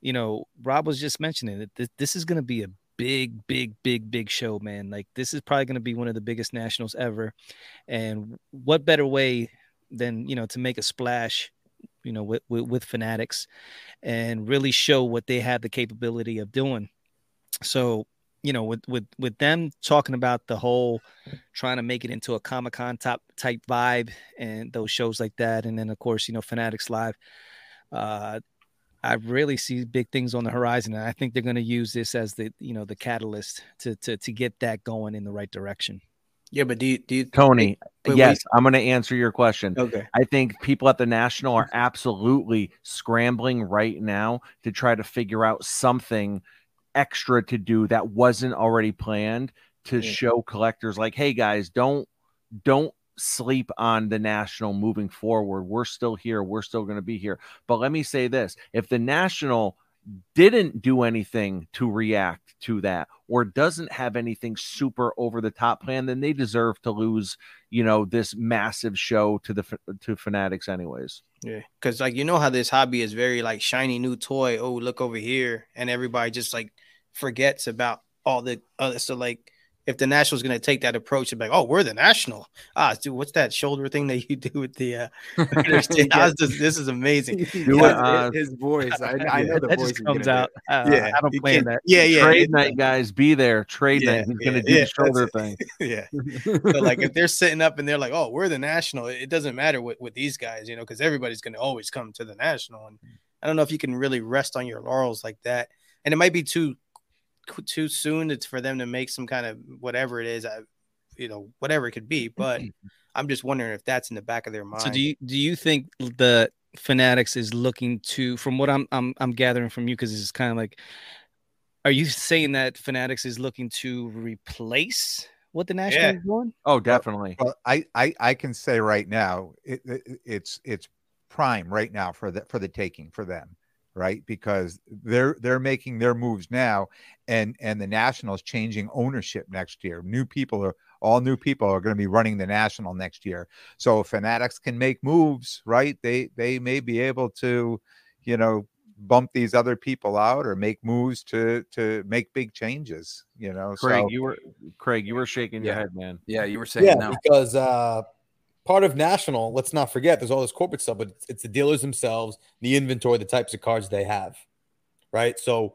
You know, Rob was just mentioning that this, this is going to be a big, big, big, big show, man. Like this is probably going to be one of the biggest nationals ever. And what better way than you know to make a splash, you know, with with, with Fanatics, and really show what they have the capability of doing. So you know, with with with them talking about the whole trying to make it into a Comic Con top type vibe and those shows like that, and then of course you know Fanatics Live. Uh, I really see big things on the horizon, and I think they're going to use this as the you know the catalyst to to to get that going in the right direction. Yeah, but do you, do you Tony? Wait, yes, wait. I'm going to answer your question. Okay. I think people at the national are absolutely scrambling right now to try to figure out something extra to do that wasn't already planned to yeah. show collectors like, hey guys, don't don't sleep on the national moving forward. We're still here. We're still going to be here. But let me say this if the national didn't do anything to react to that or doesn't have anything super over the top plan then they deserve to lose you know this massive show to the to fanatics anyways yeah. Because like you know how this hobby is very like shiny new toy. Oh look over here. And everybody just like forgets about all the other so like if the national's going to take that approach and be like, oh, we're the national. Ah, dude, what's that shoulder thing that you *laughs* do with the? Uh, *laughs* just, *laughs* this is amazing. Do it, uh, his voice. I, I know the that voice comes out. Uh, yeah, I don't plan that. Yeah, yeah. Trade night, guys, be there. Trade yeah, night. He's yeah, going to do yeah, the shoulder thing. yeah. so like, if they're sitting up and they're like, oh, we're the national, it doesn't matter with with these guys, you know, because everybody's going to always come to the national, and I don't know if you can really rest on your laurels like that. And it might be too too soon it's for them to make some kind of whatever it is I, you know whatever it could be mm-hmm. but i'm just wondering if that's in the back of their mind so do you do you think the fanatics is looking to from what i'm i'm, I'm gathering from you because it's kind of like are you saying that fanatics is looking to replace what the national yeah. is doing? Oh definitely. Well, I, I i can say right now it, it, it's it's prime right now for the for the taking for them right? Because they're they're making their moves now and and the nationals changing ownership next year. New people are all new people are going to be running the national next year. So fanatics can make moves right? They they may be able to you know bump these other people out or make moves to to make big changes you know? Craig so, you were craig you were shaking yeah. your head man. Yeah you were saying yeah no. because uh part of national let's not forget there's all this corporate stuff but it's, it's the dealers themselves the inventory the types of cards they have right? So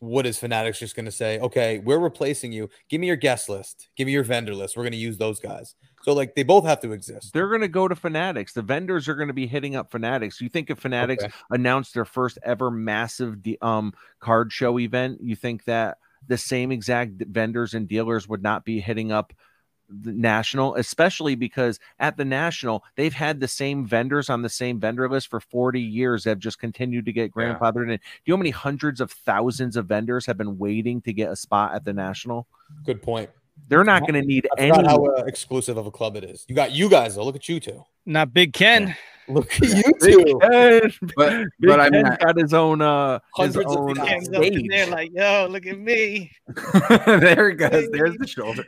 what is fanatics just going to say? Okay we're replacing you. Give me your guest list. Give me your vendor list. We're going to use those guys. So like they both have to exist. They're going to go to fanatics. The vendors are going to be hitting up fanatics. You think if fanatics okay. announced their first ever massive um card show event you think that the same exact vendors and dealers would not be hitting up the national, especially because at the national they've had the same vendors on the same vendor list for 40 years They've just continued to get grandfathered yeah. in. Do you know how many hundreds of thousands of vendors have been waiting to get a spot at the national? Good point. They're not going to need I any. how uh, exclusive of a club it is. You got you guys though. Look at you two. Not Big Ken. Look *laughs* at you two. *laughs* But but I mean, got his own uh his Hundreds of own thousands. Up in there like, yo, look at me. *laughs* There it goes. There's the shoulders.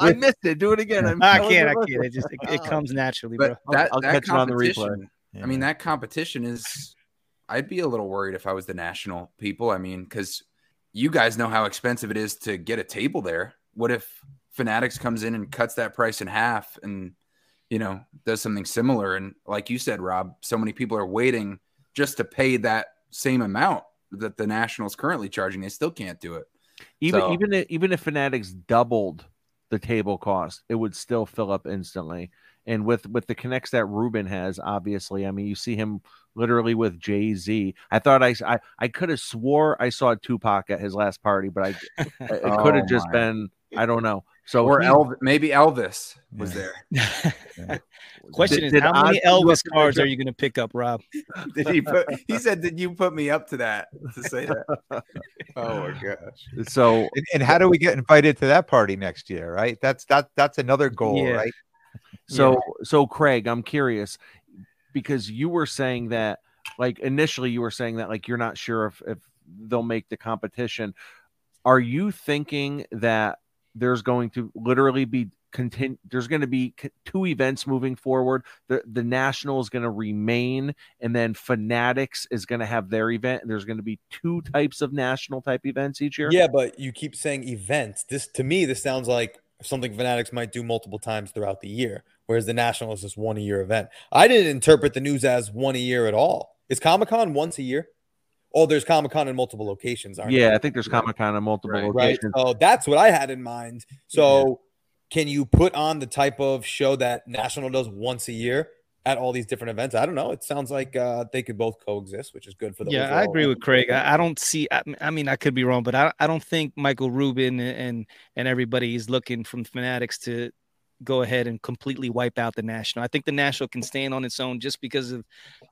I missed it. Do it again. I'm- I can't. I can't. It just it, it comes naturally, bro. But that, I'll that catch it on the replay. competition, I mean, that competition is. I'd be a little worried if I was the national people. I mean, because you guys know how expensive it is to get a table there. What if Fanatics comes in and cuts that price in half and you know does something similar? And like you said, Rob, so many people are waiting just to pay that same amount that the Nationals currently charging. They still can't do it. Even So- even if, even if Fanatics doubled the table cost, it would still fill up instantly. And with with the connects that Rubin has, obviously, I mean, you see him literally with Jay Z. I thought I I, I could have swore I saw Tupac at his last party, but I *laughs* it could Oh, have just been I don't know. So or he- Elvis, maybe Elvis was Yeah. there. *laughs* Question Did- is, did how many Oz put you up Elvis to cards are you going to pick up, Rob? *laughs* Did he put? He said, "Did you put me up to that to say that?" *laughs* oh my gosh! So And, and how do we get invited to that party next year? Right. That's that. That's another goal, Yeah. right? So so Craig, I'm curious because you were saying that like initially you were saying that like you're not sure if if they'll make the competition. Are you thinking that there's going to literally be continue there's going to be two events moving forward the the national is going to remain and then fanatics is going to have their event and there's going to be two types of national type events each year Yeah, but you keep saying events. This to me, this sounds like something Fanatics might do multiple times throughout the year, whereas the National is just one a year event. I didn't interpret the news as one a year at all. Is Comic Con once a year? Oh, there's Comic Con in multiple locations, aren't yeah there? i think there's comic-con in multiple Right. right. locations So that's what I had in mind. So can you put on the type of show that National does once a year at all these different events? I don't know. It sounds like uh, they could both coexist, which is good for the. Yeah, I agree with Craig. I, I don't see. I, I mean, I could be wrong, but I, I don't think Michael Rubin and and everybody is looking from Fanatics to go ahead and completely wipe out the national. I think the national can stand on its own just because of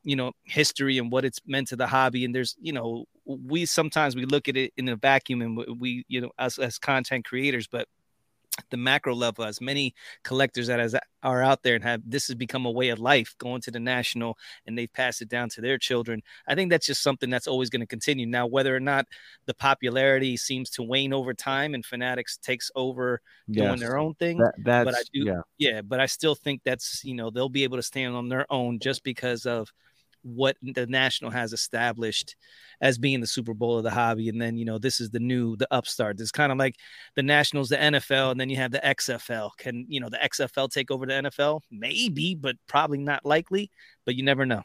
you know history and what it's meant to the hobby. And there's you know we sometimes we look at it in a vacuum and we- you know us as content creators, but the macro level as many collectors that as are out there and have this has become a way of life going to the national and they've passed it down to their children. I think that's just something that's always going to continue. Now whether or not the popularity seems to wane over time and fanatics takes over doing their own thing That, that's but I do- yeah. yeah but i still think that's you know they'll be able to stand on their own just because of what the national has established as being the super bowl of the hobby and then you know this is the new the upstart. It's kind of like the nationals the nfl and then you have the xfl can you know the xfl take over the nfl maybe but probably not likely but you never know.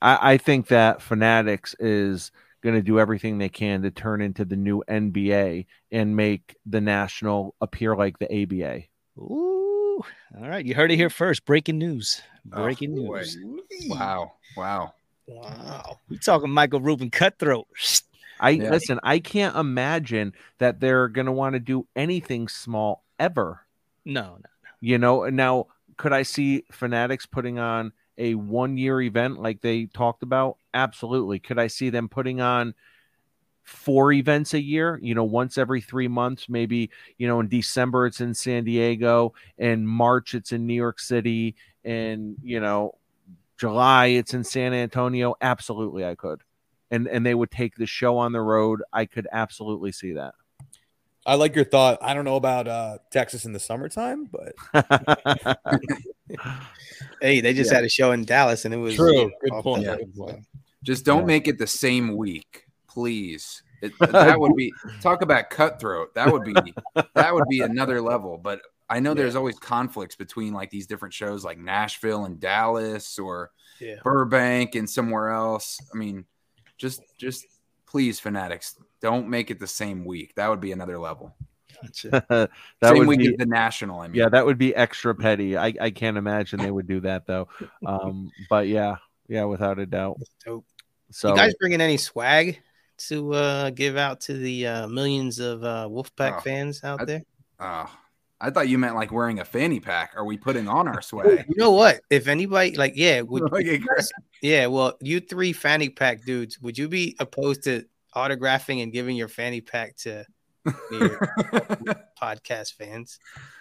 I, I think that Fanatics is going to do everything they can to turn into the new NBA and make the national appear like the ABA. Ooh, all right you heard it here first breaking news Oh, breaking boy. news Wow! Wow! Wow. we talking michael rubin cutthroat I Yeah. listen. I can't imagine that they're going to want to do anything small ever. No, no no You know. Now, could I see Fanatics putting on a one-year event like they talked about? Absolutely. Could I see them putting on? Four events a year, you know, once every three months. Maybe, you know, in December it's in San Diego, in March it's in New York City, and you know, July it's in San Antonio. Absolutely, I could. And and they would take the show on the road. I could absolutely see that. I like your thought. I don't know about uh, Texas in the summertime, but *laughs* Hey, they just Yeah. had a show in Dallas, and it was True. Good point. Yeah. Good point. Just don't Yeah. make it the same week, please. It, *laughs* that would be talk about cutthroat. That would be that would be another level. But I know there's always conflicts between like these different shows, like Nashville and Dallas, or Yeah. Burbank and somewhere else. I mean, just just please, fanatics, don't make it the same week. That would be another level. *laughs* that same would week be as the national. I mean, yeah, that would be extra petty. I, I can't imagine they would do that though. Um, but yeah, yeah, without a doubt. dope. So you guys bringing any swag to uh, give out to the uh, millions of uh, Wolfpack Oh, fans out I- there? Oh, I thought you meant like wearing a fanny pack. Are we putting on our swag? You know what? If anybody like, yeah, would *laughs* Okay, yeah, well, you three fanny pack dudes, would you be opposed to autographing and giving your fanny pack to *laughs* podcast fans.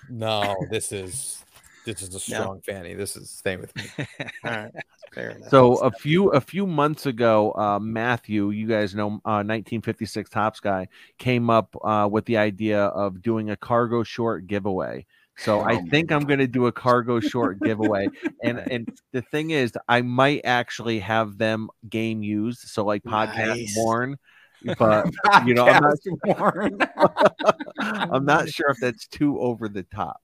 No, this is this is a strong fanny. This is staying with me. *laughs* All right, fair enough. So a few a few months ago, uh, Matthew, you guys know, uh, 1956 Topps guy, came up uh, with the idea of doing a cargo short giveaway. So *laughs* I Oh. think I'm going to do a cargo short giveaway, *laughs* and and the thing is, I might actually have them game used, so like podcast Nice. worn, *laughs* but you know, I'm not, I'm not sure if that's too over the top.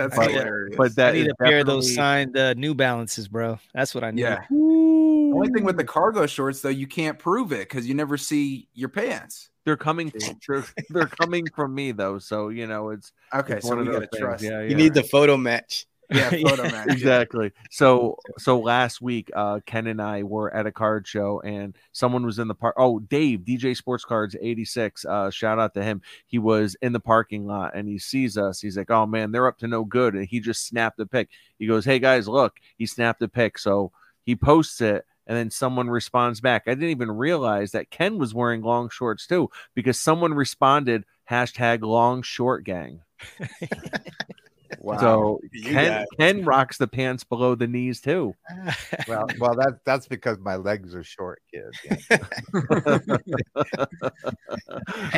That's But- hilarious. But that I need a pair of those signed uh, New Balances, bro. That's what I need. yeah. The only thing with the cargo shorts though, you can't prove it because you never see your pants. They're coming. They're, they're coming from me though, so you know it's Okay, it's so one we of gotta things. trust. Yeah, you yeah. need the photo match. Yeah, Yeah. *laughs* photo match. exactly. So so last week, uh, Ken and I were at a card show, and someone was in the park. Oh, Dave, DJ Sports Cards eighty six. Uh, shout out to him. He was in the parking lot, and he sees us. He's like, "Oh man, they're up to no good," and he just snapped a pic. He goes, "Hey guys, look!" He snapped a pic. So he posts it. And then someone responds back. I didn't even realize that Ken was wearing long shorts too, because someone responded hashtag long short gang. *laughs* *laughs* Wow. So You Ken. Ken rocks the pants below the knees too. Well, well, that's that's because my legs are short, kid. Yeah.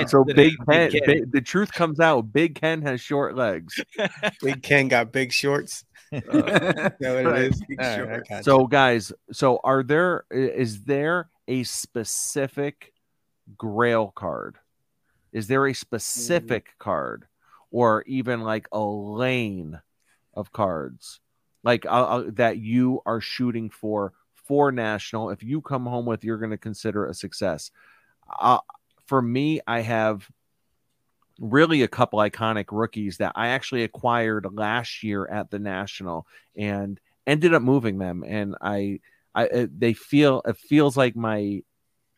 *laughs* so Big name Ken, Big Ken. Big- the truth comes out. Big Ken has short legs. *laughs* Big Ken got big shorts. *laughs* Is that what Right, is? big All right, I shorts. got you. So guys, so are there? Is there a specific Grail card? Is there a specific mm. card, or even like a lane of cards, like uh, uh, that you are shooting for for national? If you come home with, you're going to consider a success. Uh, for me, I have really a couple iconic rookies that I actually acquired last year at the national and ended up moving them and I I uh, they feel it feels like my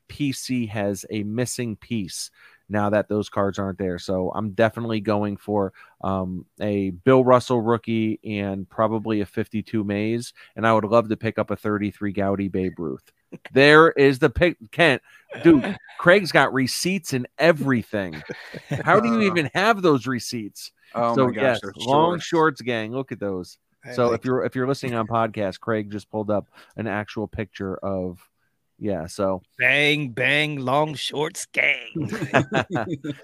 PC has a missing piece now that those cards aren't there. So I'm definitely going for um, a Bill Russell rookie and probably a 52 Mays. And I would love to pick up a 33 Goudey Babe Ruth. There is the pick, Kent, dude. *laughs* Craig's got receipts and everything. How do you *laughs* even have those receipts? oh so my gosh, yes, long shorts. shorts gang. Look at those. I So like if you're if you're listening on podcast, Craig just pulled up an actual picture of yeah. So bang, bang, long shorts *laughs* gang.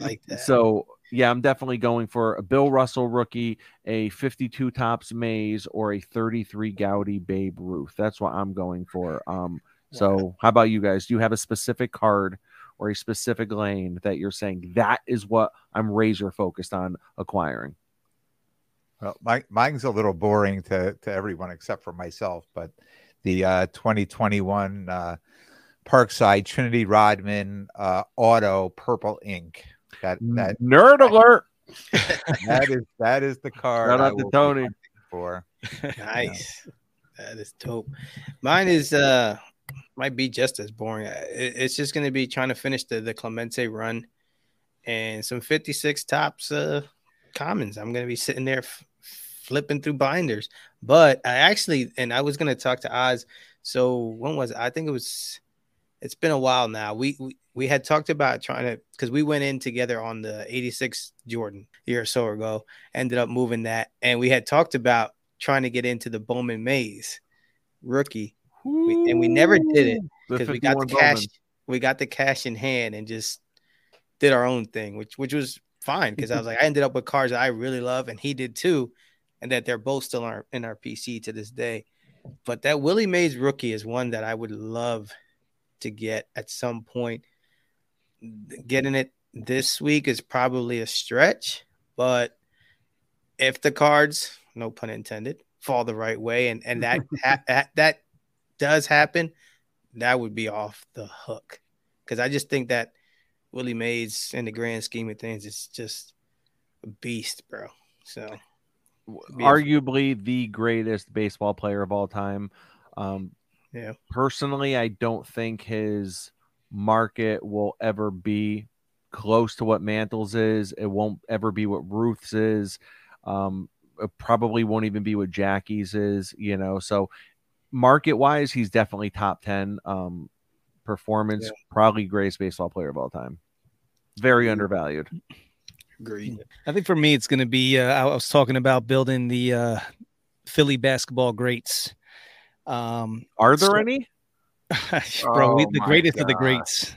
like that. so yeah, I'm definitely going for a Bill Russell rookie, a 52 Topps Mays, or a 33 Goudey Babe Ruth. That's what I'm going for. Um, so how about you guys? Do you have a specific card or a specific lane that you're saying that is what I'm razor focused on acquiring? Well, my, mine's a little boring to, to everyone except for myself, but the uh, 2021 uh, Parkside Trinity Rodman uh, Auto Purple Ink. That that Nerd alert! *laughs* that is that is the card. Shout out to Tony. For nice. That is dope. Mine is uh might be just as boring. Uh, It, it's just gonna be trying to finish the the Clemente run and some 56 Topps uh commons. I'm gonna be sitting there f- flipping through binders. But I actually and I was gonna talk to Oz. So when was it? I think it was it's been a while now. We we, we had talked about trying to because we went in together on the 86 Jordan year or so ago, ended up moving that, and we had talked about trying to get into the Bowman Mays rookie, we, and we never did it because we got the cash. Bowman. We got the cash in hand and just did our own thing, which which was fine because I was like, I ended up with cars that I really love, and he did too, and that they're both still in our, in our PC to this day. But that Willie Mays rookie is one that I would love to get at some point. Getting it this week is probably a stretch, but if the cards, no pun intended, fall the right way, and and that *laughs* ha- that, that does happen, that would be off the hook. Because I just think that Willie Mays, in the grand scheme of things, is just a beast, bro. So arguably the greatest baseball player of all time. Um, Yeah. Personally, I don't think his market will ever be close to what Mantles is. It won't ever be what Ruth's is. Um, it probably won't even be what Jackie's is. You know, so market wise, he's definitely top ten. Um, performance, Yeah. probably greatest baseball player of all time. Very undervalued. Agreed. I think for me, it's going to be. Uh, I was talking about building the uh, Philly basketball greats. Um, Are there So- any? *laughs* bro, we, Oh the my greatest of the greats,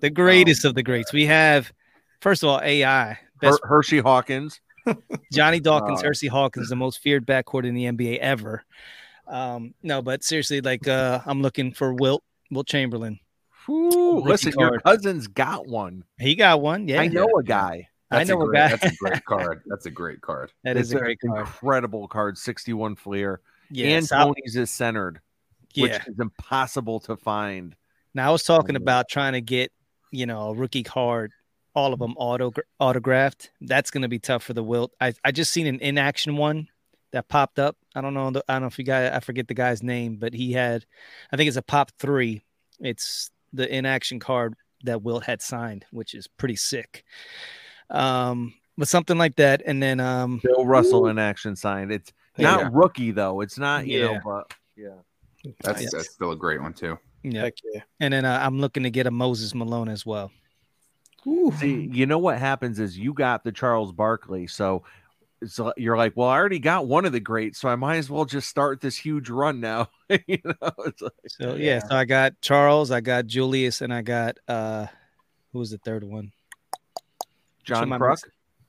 the greatest of the greats. We have, first of all, AI. Her- Hersey Hawkins. *laughs* Johnny Dawkins, Oh. Hersey Hawkins, the most feared backcourt in the NBA ever. Um, no, but seriously, like uh, I'm looking for Wilt, Wilt Chamberlain. Ooh, Rookie listen, your cousin's got one. He got one. Yeah, I know a guy. I know a a great. That's a great card. That's a great card. *laughs* that is It's a great card. Incredible card, 61 Fleer. Yeah, and Tony's is centered, which is impossible to find. Now I was talking about trying to get, you know, a rookie card, all of them auto autographed. That's going to be tough for the Wilt. I I just seen an in action one that popped up. I don't know. I don't know if you guys. I forget the guy's name, but he had, I think it's a pop three. It's the in action card that Wilt had signed, which is pretty sick. Um, but something like that, and then um, Bill Russell in action signed. It's not Yeah. rookie though. It's not, you know, Yeah. but yeah. That's Yes. that's still a great one too. yeah, Heck yeah. and then uh, I'm looking to get a Moses Malone as well. See, you know what happens is you got the Charles Barkley, so it's li- you're like, well, I already got one of the greats, so I might as well just start this huge run now. *laughs* you know, it's like, So yeah. so I got Charles, I got Julius, and I got uh who was the third one? John oh, am I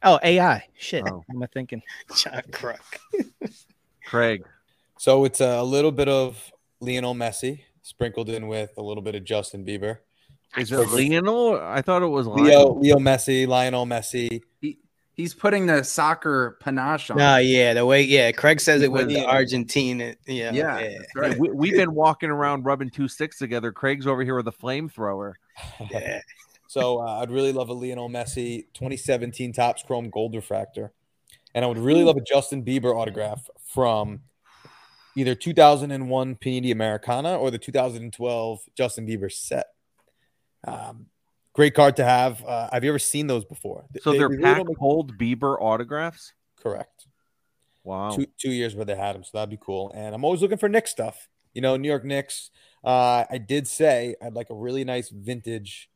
Oh, AI. Shit. Oh. What am I thinking? *laughs* John Kruk. *laughs* Craig. So it's a little bit of Lionel Messi sprinkled in with a little bit of Justin Bieber. Is it Lionel? I thought it was Leo, Lionel. Leo Messi, Lionel Messi. He, He's putting the soccer panache on. Nah, yeah, the way yeah, Craig says it with the Yeah. Argentine. Yeah, yeah, yeah. that's right. we, we've been walking around rubbing two sticks together. Craig's over here with a flamethrower. yeah. So uh, I'd really love a Lionel Messi 2017 Topps Chrome Gold Refractor, and I would really love a Justin Bieber autograph from either 2001 Panini Americana or the 2012 Justin Bieber set. Um, great card to have. Uh, have you ever seen those before? So They- they're they pack hold Bieber autographs. correct. Wow. two two years where they had them. so that'd be cool. And I'm always looking for Knicks stuff. You know, New York Knicks. Uh, I did say I'd like a really nice vintage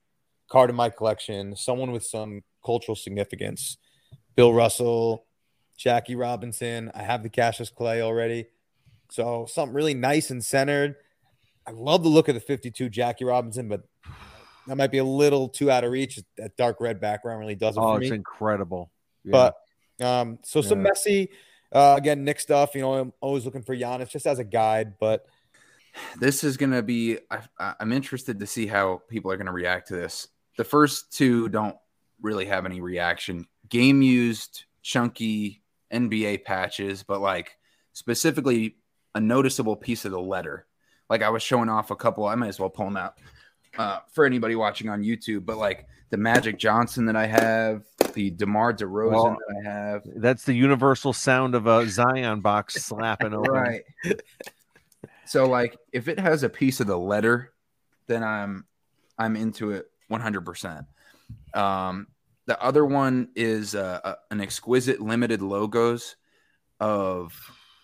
card in my collection, someone with some cultural significance. Bill Russell, Jackie Robinson. I have the Cassius Clay already, so something really nice and centered. I love the look of the 52 Jackie Robinson, but that might be a little too out of reach. That dark red background really does it Oh, for it's me. incredible. Yeah. But um, so some Yeah. Messi, uh, again, Knick stuff. You know, I'm always looking for Giannis just as a guide, but this is going to be I, I- i'm interested to see how people are going to react to this the first two don't really have any reaction. Game used chunky nba patches but like specifically a noticeable piece of the letter. Like i was showing off a couple i might as well pull them out uh, for anybody watching on youtube but like the magic johnson that i have the demar DeRozan Well, that i have. That's the universal sound of a Zion box slapping open. right. So like if it has a piece of the letter then i'm i'm into it 100% um the other one is uh, a- an exquisite limited logos of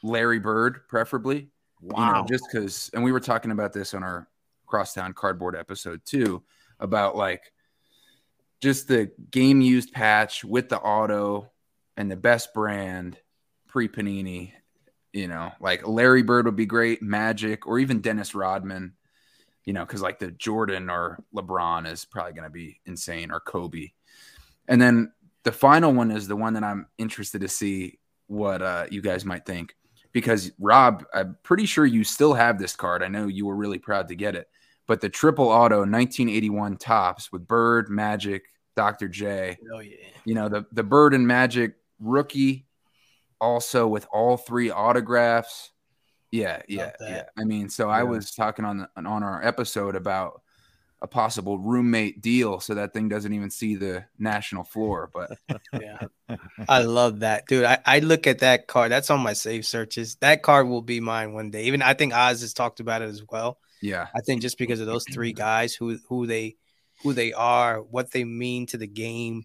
larry bird preferably. You know just because and we were talking about this on our crosstown cardboard episode too about like just the game used patch with the auto and the best brand pre panini you know like larry bird would be great magic or even dennis rodman you know because like the jordan or lebron is probably going to be insane or kobe. And then the final one is the one that i'm interested to see what uh, you guys might think. Because rob i'm pretty sure you still have this card. I know you were really proud to get it. But the triple auto 1981 Topps with bird magic dr j. Oh yeah. you know the the bird and magic rookie also with all three autographs yeah yeah yeah i mean so i was talking on the, on our episode about a possible roommate deal so that thing doesn't even see the national floor but *laughs* Yeah. I love that, dude. I, I look at that card. That's on my save searches. That card will be mine one day. Even I think Oz has talked about it as well. yeah I think just because of those three guys who who they who they are, what they mean to the game,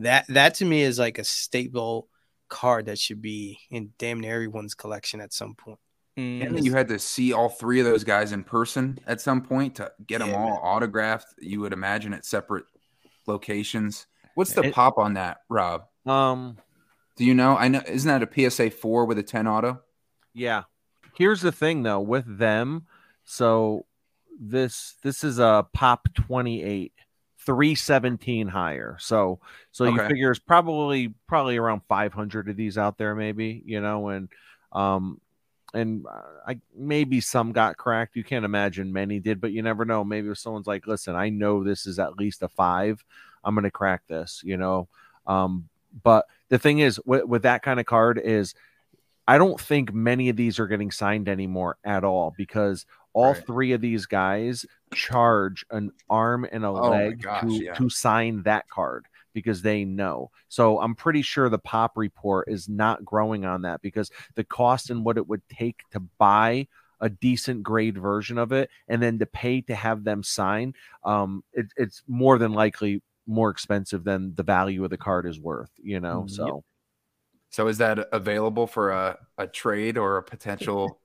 that that to me is like a staple card that should be in damn near everyone's collection at some point. Mm, and then you had to see all three of those guys in person at some point to get them all man. autographed you would imagine at separate locations what's the It- pop on that rob Um, Do you know? I know. Isn't that a PSA four with a ten auto? Yeah. Here's the thing though with them. So this this is a pop 28 317 higher. So so you figure it's probably probably around 500 of these out there maybe, you know, and um and uh, I maybe some got cracked. You can't imagine many did, but you never know. Maybe if someone's like, "Listen, I know this is at least a 5. I'm going to crack this," you know. Um but the thing is with, with that kind of card is I don't think many of these are getting signed anymore at all because all Right. three of these guys charge an arm and a Oh leg gosh, to, yeah. to sign that card because they know. So I'm pretty sure the pop report is not growing on that because the cost and what it would take to buy a decent grade version of it and then to pay to have them sign, um, it, it's more than likely more expensive than the value of the card is worth, you know? Yep. So. So is that available for a, a trade or a potential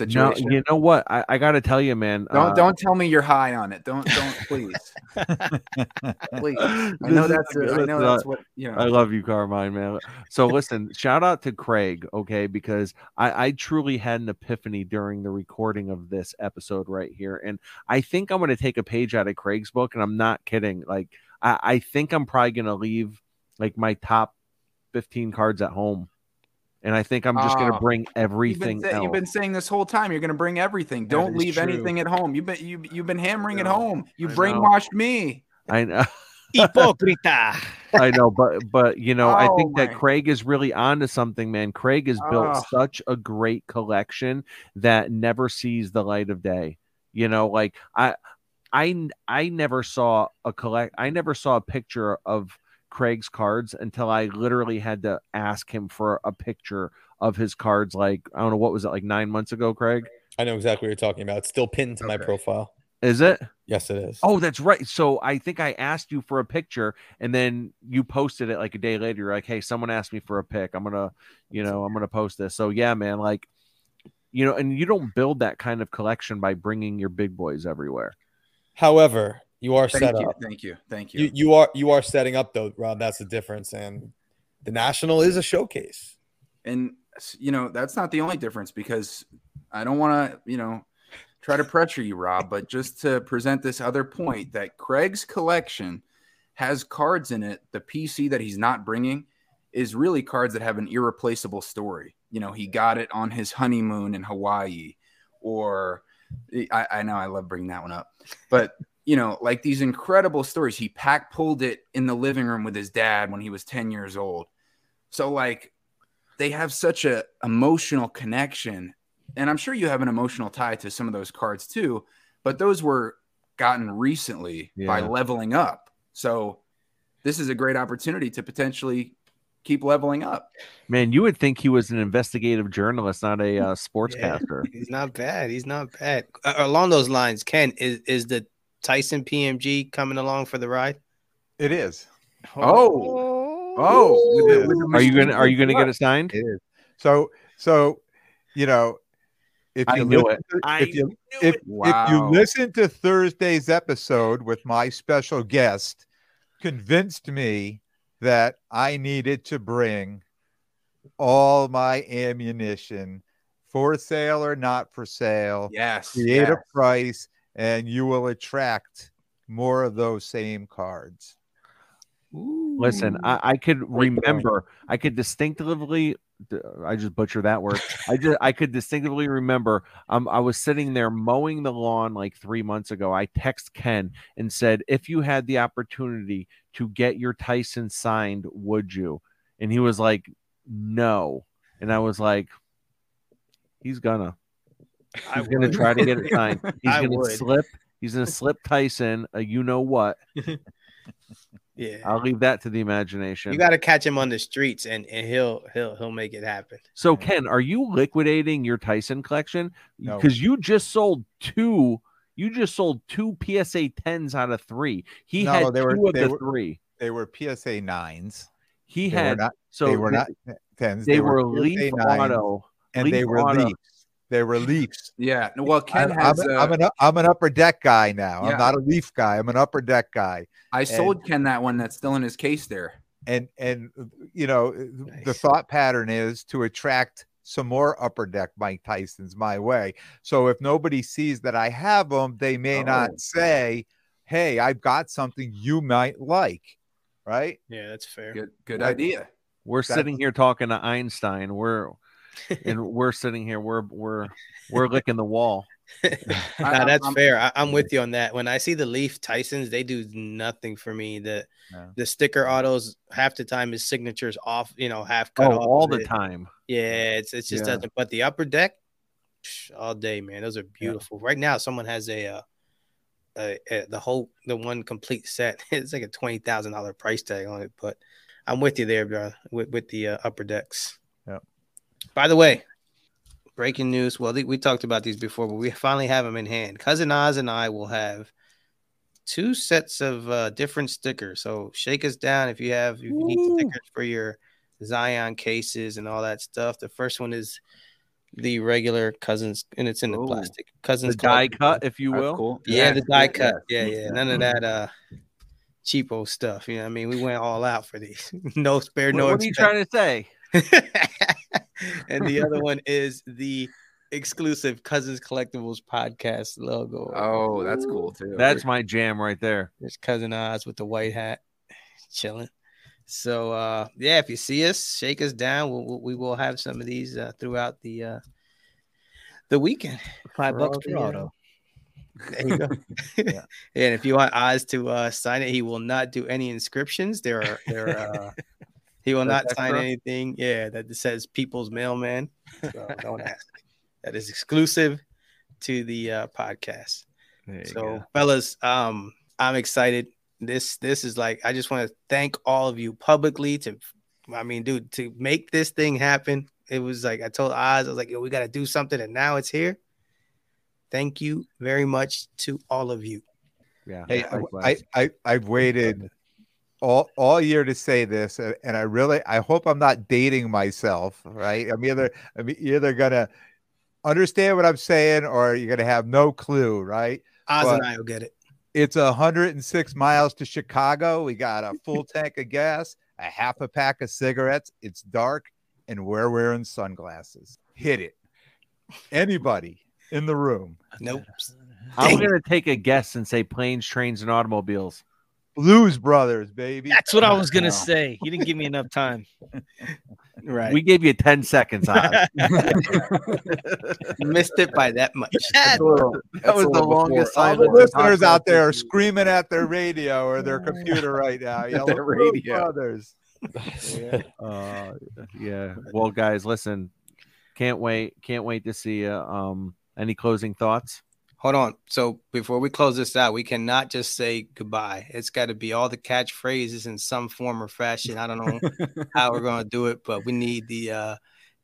No, you know what? I, I got to tell you, man. don't uh, don't tell me you're high on it. Don't don't please. *laughs* Please. I know that's I know that's uh, what you know. I love you, Carmine, man. So listen, shout out to Craig, okay, because I, I truly had an epiphany during the recording of this episode right here, and I think I'm going to take a page out of Craig's book, and I'm not kidding. Like, I, I think I'm probably going to leave like my top 15 cards at home, and I think I'm just going to ah, bring You've everything been, sa- you've been saying this whole time you're going to bring everything. That Don't leave true. anything at home. You've been you you've been hammering at know. home. You I know. brainwashed me. I know. Hipocrita. *laughs* I know, but but you know, I Oh, think that. Craig is really onto something, man. Craig has built Ugh. such a great collection that never sees the light of day. You know, like I I I never saw a collect I never saw a picture of Craig's cards until I literally had to ask him for a picture of his cards like I don't know what was it like 9 months ago, Craig? I know exactly what you're talking about. It's still pinned to my profile. Is it? Yes, it is. Oh, that's right. So I think I asked you for a picture and then you posted it like a day later. You're like, hey, someone asked me for a pic. I'm gonna, you know, I'm gonna post this. So yeah, man, like, you know, and you don't build that kind of collection by bringing your big boys everywhere. However, you are Thank set you. up. Thank you. Thank you. You you are you are setting up though, Rob. That's the difference. And the national is a showcase. and you know that's not the only difference because I don't want to you know try to pressure you, Rob, but just to present this other point that Craig's collection has cards in it. The PC that he's not bringing is really cards that have an irreplaceable story. You know, he got it on his honeymoon in Hawaii, or I, I know I love bringing that one up, but you know, like these incredible stories. He pack pulled it in the living room with his dad when he was 10 years old. So, like, they have such a emotional connection and i'm sure you have an emotional tie to some of those cards too but those were gotten recently by leveling up so this is a great opportunity to potentially keep leveling up Man, you would think he was an investigative journalist, not a uh, *laughs* sportscaster. He's not bad. He's not bad. Uh, along those lines, Ken, is is the Tyson PMG coming along for the ride? It is. Oh. oh, oh. oh. with the- with the Are you gonna Are you gonna get it signed? It is. So so you know if I you knew listen it. to- I if you knew if, it. if you listen to Thursday's episode with my special guest, convinced me that I needed to bring all my ammunition for sale or not for sale, yes create yes. a price, and you will attract more of those same cards. Listen, I, I could remember, I could distinctively, I just butchered that word. I just, I could distinctively remember. Um, I was sitting there mowing the lawn like three months ago. I text Ken and said, "If you had the opportunity to get your Tyson signed, would you?" And he was like, "No," and I was like, "He's gonna, I he's gonna try to get it *laughs* signed. He's gonna slip." He's gonna slip Tyson, a you know what? *laughs* Yeah, I'll leave that to the imagination. you got to catch him on the streets, and, and he'll he'll he'll make it happen. So Ken, are you liquidating your Tyson collection? No. Because you just sold two. You just sold two PSA tens out of three. He No, had they two were- of they the were- three. They were PSA nines. He They were had not. so they were not tens. They, were, PSA Leaf Auto, and they Leaf were Auto. Leafs. They were Leafs. yeah well ken I'm, has I'm, uh, I'm an I'm an upper deck guy now. Yeah. I'm not a Leaf guy. I'm an upper deck guy. i sold ken that one that's still in his case there and and you know the thought pattern is to attract some more upper deck Mike Tyson's my way. So if nobody sees that I have them, they may Oh. not say, "Hey, I've got something you might like." Right? Yeah, that's fair. Good, good I- idea. We're That's- sitting here talking to Einstein. We're and we're sitting here. We're we're we're licking the wall. *laughs* nah, that's I'm- fair. I, I'm with you on that. When I see the Leaf Tysons, they do nothing for me. The No. the sticker autos half the time his signatures off, you know, half cut Oh, off all of the it. time. Yeah, it's it's just Yeah. doesn't. But the upper deck, psh, all day, man. Those are beautiful. Right now, someone has a, uh, a, a the whole the one complete set. *laughs* It's like a twenty thousand dollar price tag on it. But I'm with you there, bro. With with the uh, upper decks. Yep. By the way, breaking news. Well, th- we talked about these before, but we finally have them in hand. Cousin Oz and I will have two sets of uh, different stickers. So shake us down if you have if you need Woo. stickers for your Zion cases and all that stuff. The first one is the regular cousins, and it's in the Ooh. plastic The cousins die cut, if you will. cool. Yeah, the die yeah, cut. Yeah, yeah. yeah. None of that uh cheapo stuff. You know, what I mean, we went all out for these. *laughs* no spare, What, no. what are you trying to say? *laughs* and the other one is the exclusive Cousins Collectibles podcast logo. Oh, that's cool too. That's my jam right there. There's cousin Oz with the white hat, chilling. So uh, yeah, if you see us, shake us down. We'll, we'll, we will have some of these uh, throughout the uh, the weekend. Five For bucks all per uh, auto. *laughs* There you go. Yeah. And if you want Oz to uh, sign it, he will not do any inscriptions. There are there are. He will not sign extra? anything. Yeah, that says "People's Mailman." So don't *laughs* ask. That is exclusive to the uh, podcast. So, go. fellas, um, I'm excited. This this is like I just want to thank all of you publicly to, I mean, dude, to make this thing happen. It was like I told Oz, I was like, yo, we got to do something, and now it's here. Thank you very much to all of you. Yeah. Hey, I. I, I I've waited all all year to say this, uh, and I really I hope I'm not dating myself. Right? I'm either *laughs* I'm either gonna understand what I'm saying, or you're gonna have no clue. Right? Oz But- and I will get it. It's 106 miles to Chicago. We got a full *laughs* tank of gas, a half a pack of cigarettes. It's dark, and we're wearing sunglasses. Hit it. Anybody in the room? Nope. I'm gonna take a guess and say planes, trains, and automobiles. Blues Brothers, baby. That's what I was gonna Wow. say. You didn't give me enough time. *laughs* Right. We gave you 10 seconds on it. *laughs* Missed it by that much. That was the longest All the listeners out there are screaming at their radio or their computer right now. *laughs* Yelling, Their radio." Brothers. Uh, yeah. Well, guys, listen. Can't wait. Can't wait to see you. Um, any closing thoughts? Hold on. So before we close this out, we cannot just say goodbye. It's got to be all the catchphrases in some form or fashion. I don't know *laughs* how we're going to do it, but we need the uh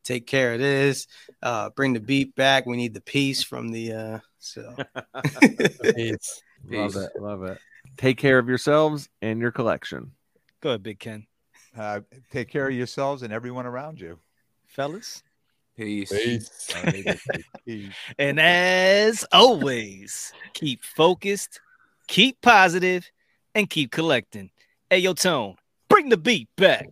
take care of this, uh bring the beat back. We need the peace from the uh so *laughs* Love Peace. it. Love it. Take care of yourselves and your collection. Go ahead, Big Ken. Uh, take care of yourselves and everyone around you. Fellas. Peace. *laughs* Peace. And as always, keep focused, keep positive, and keep collecting. Hey, yo, Tone, bring the beat back.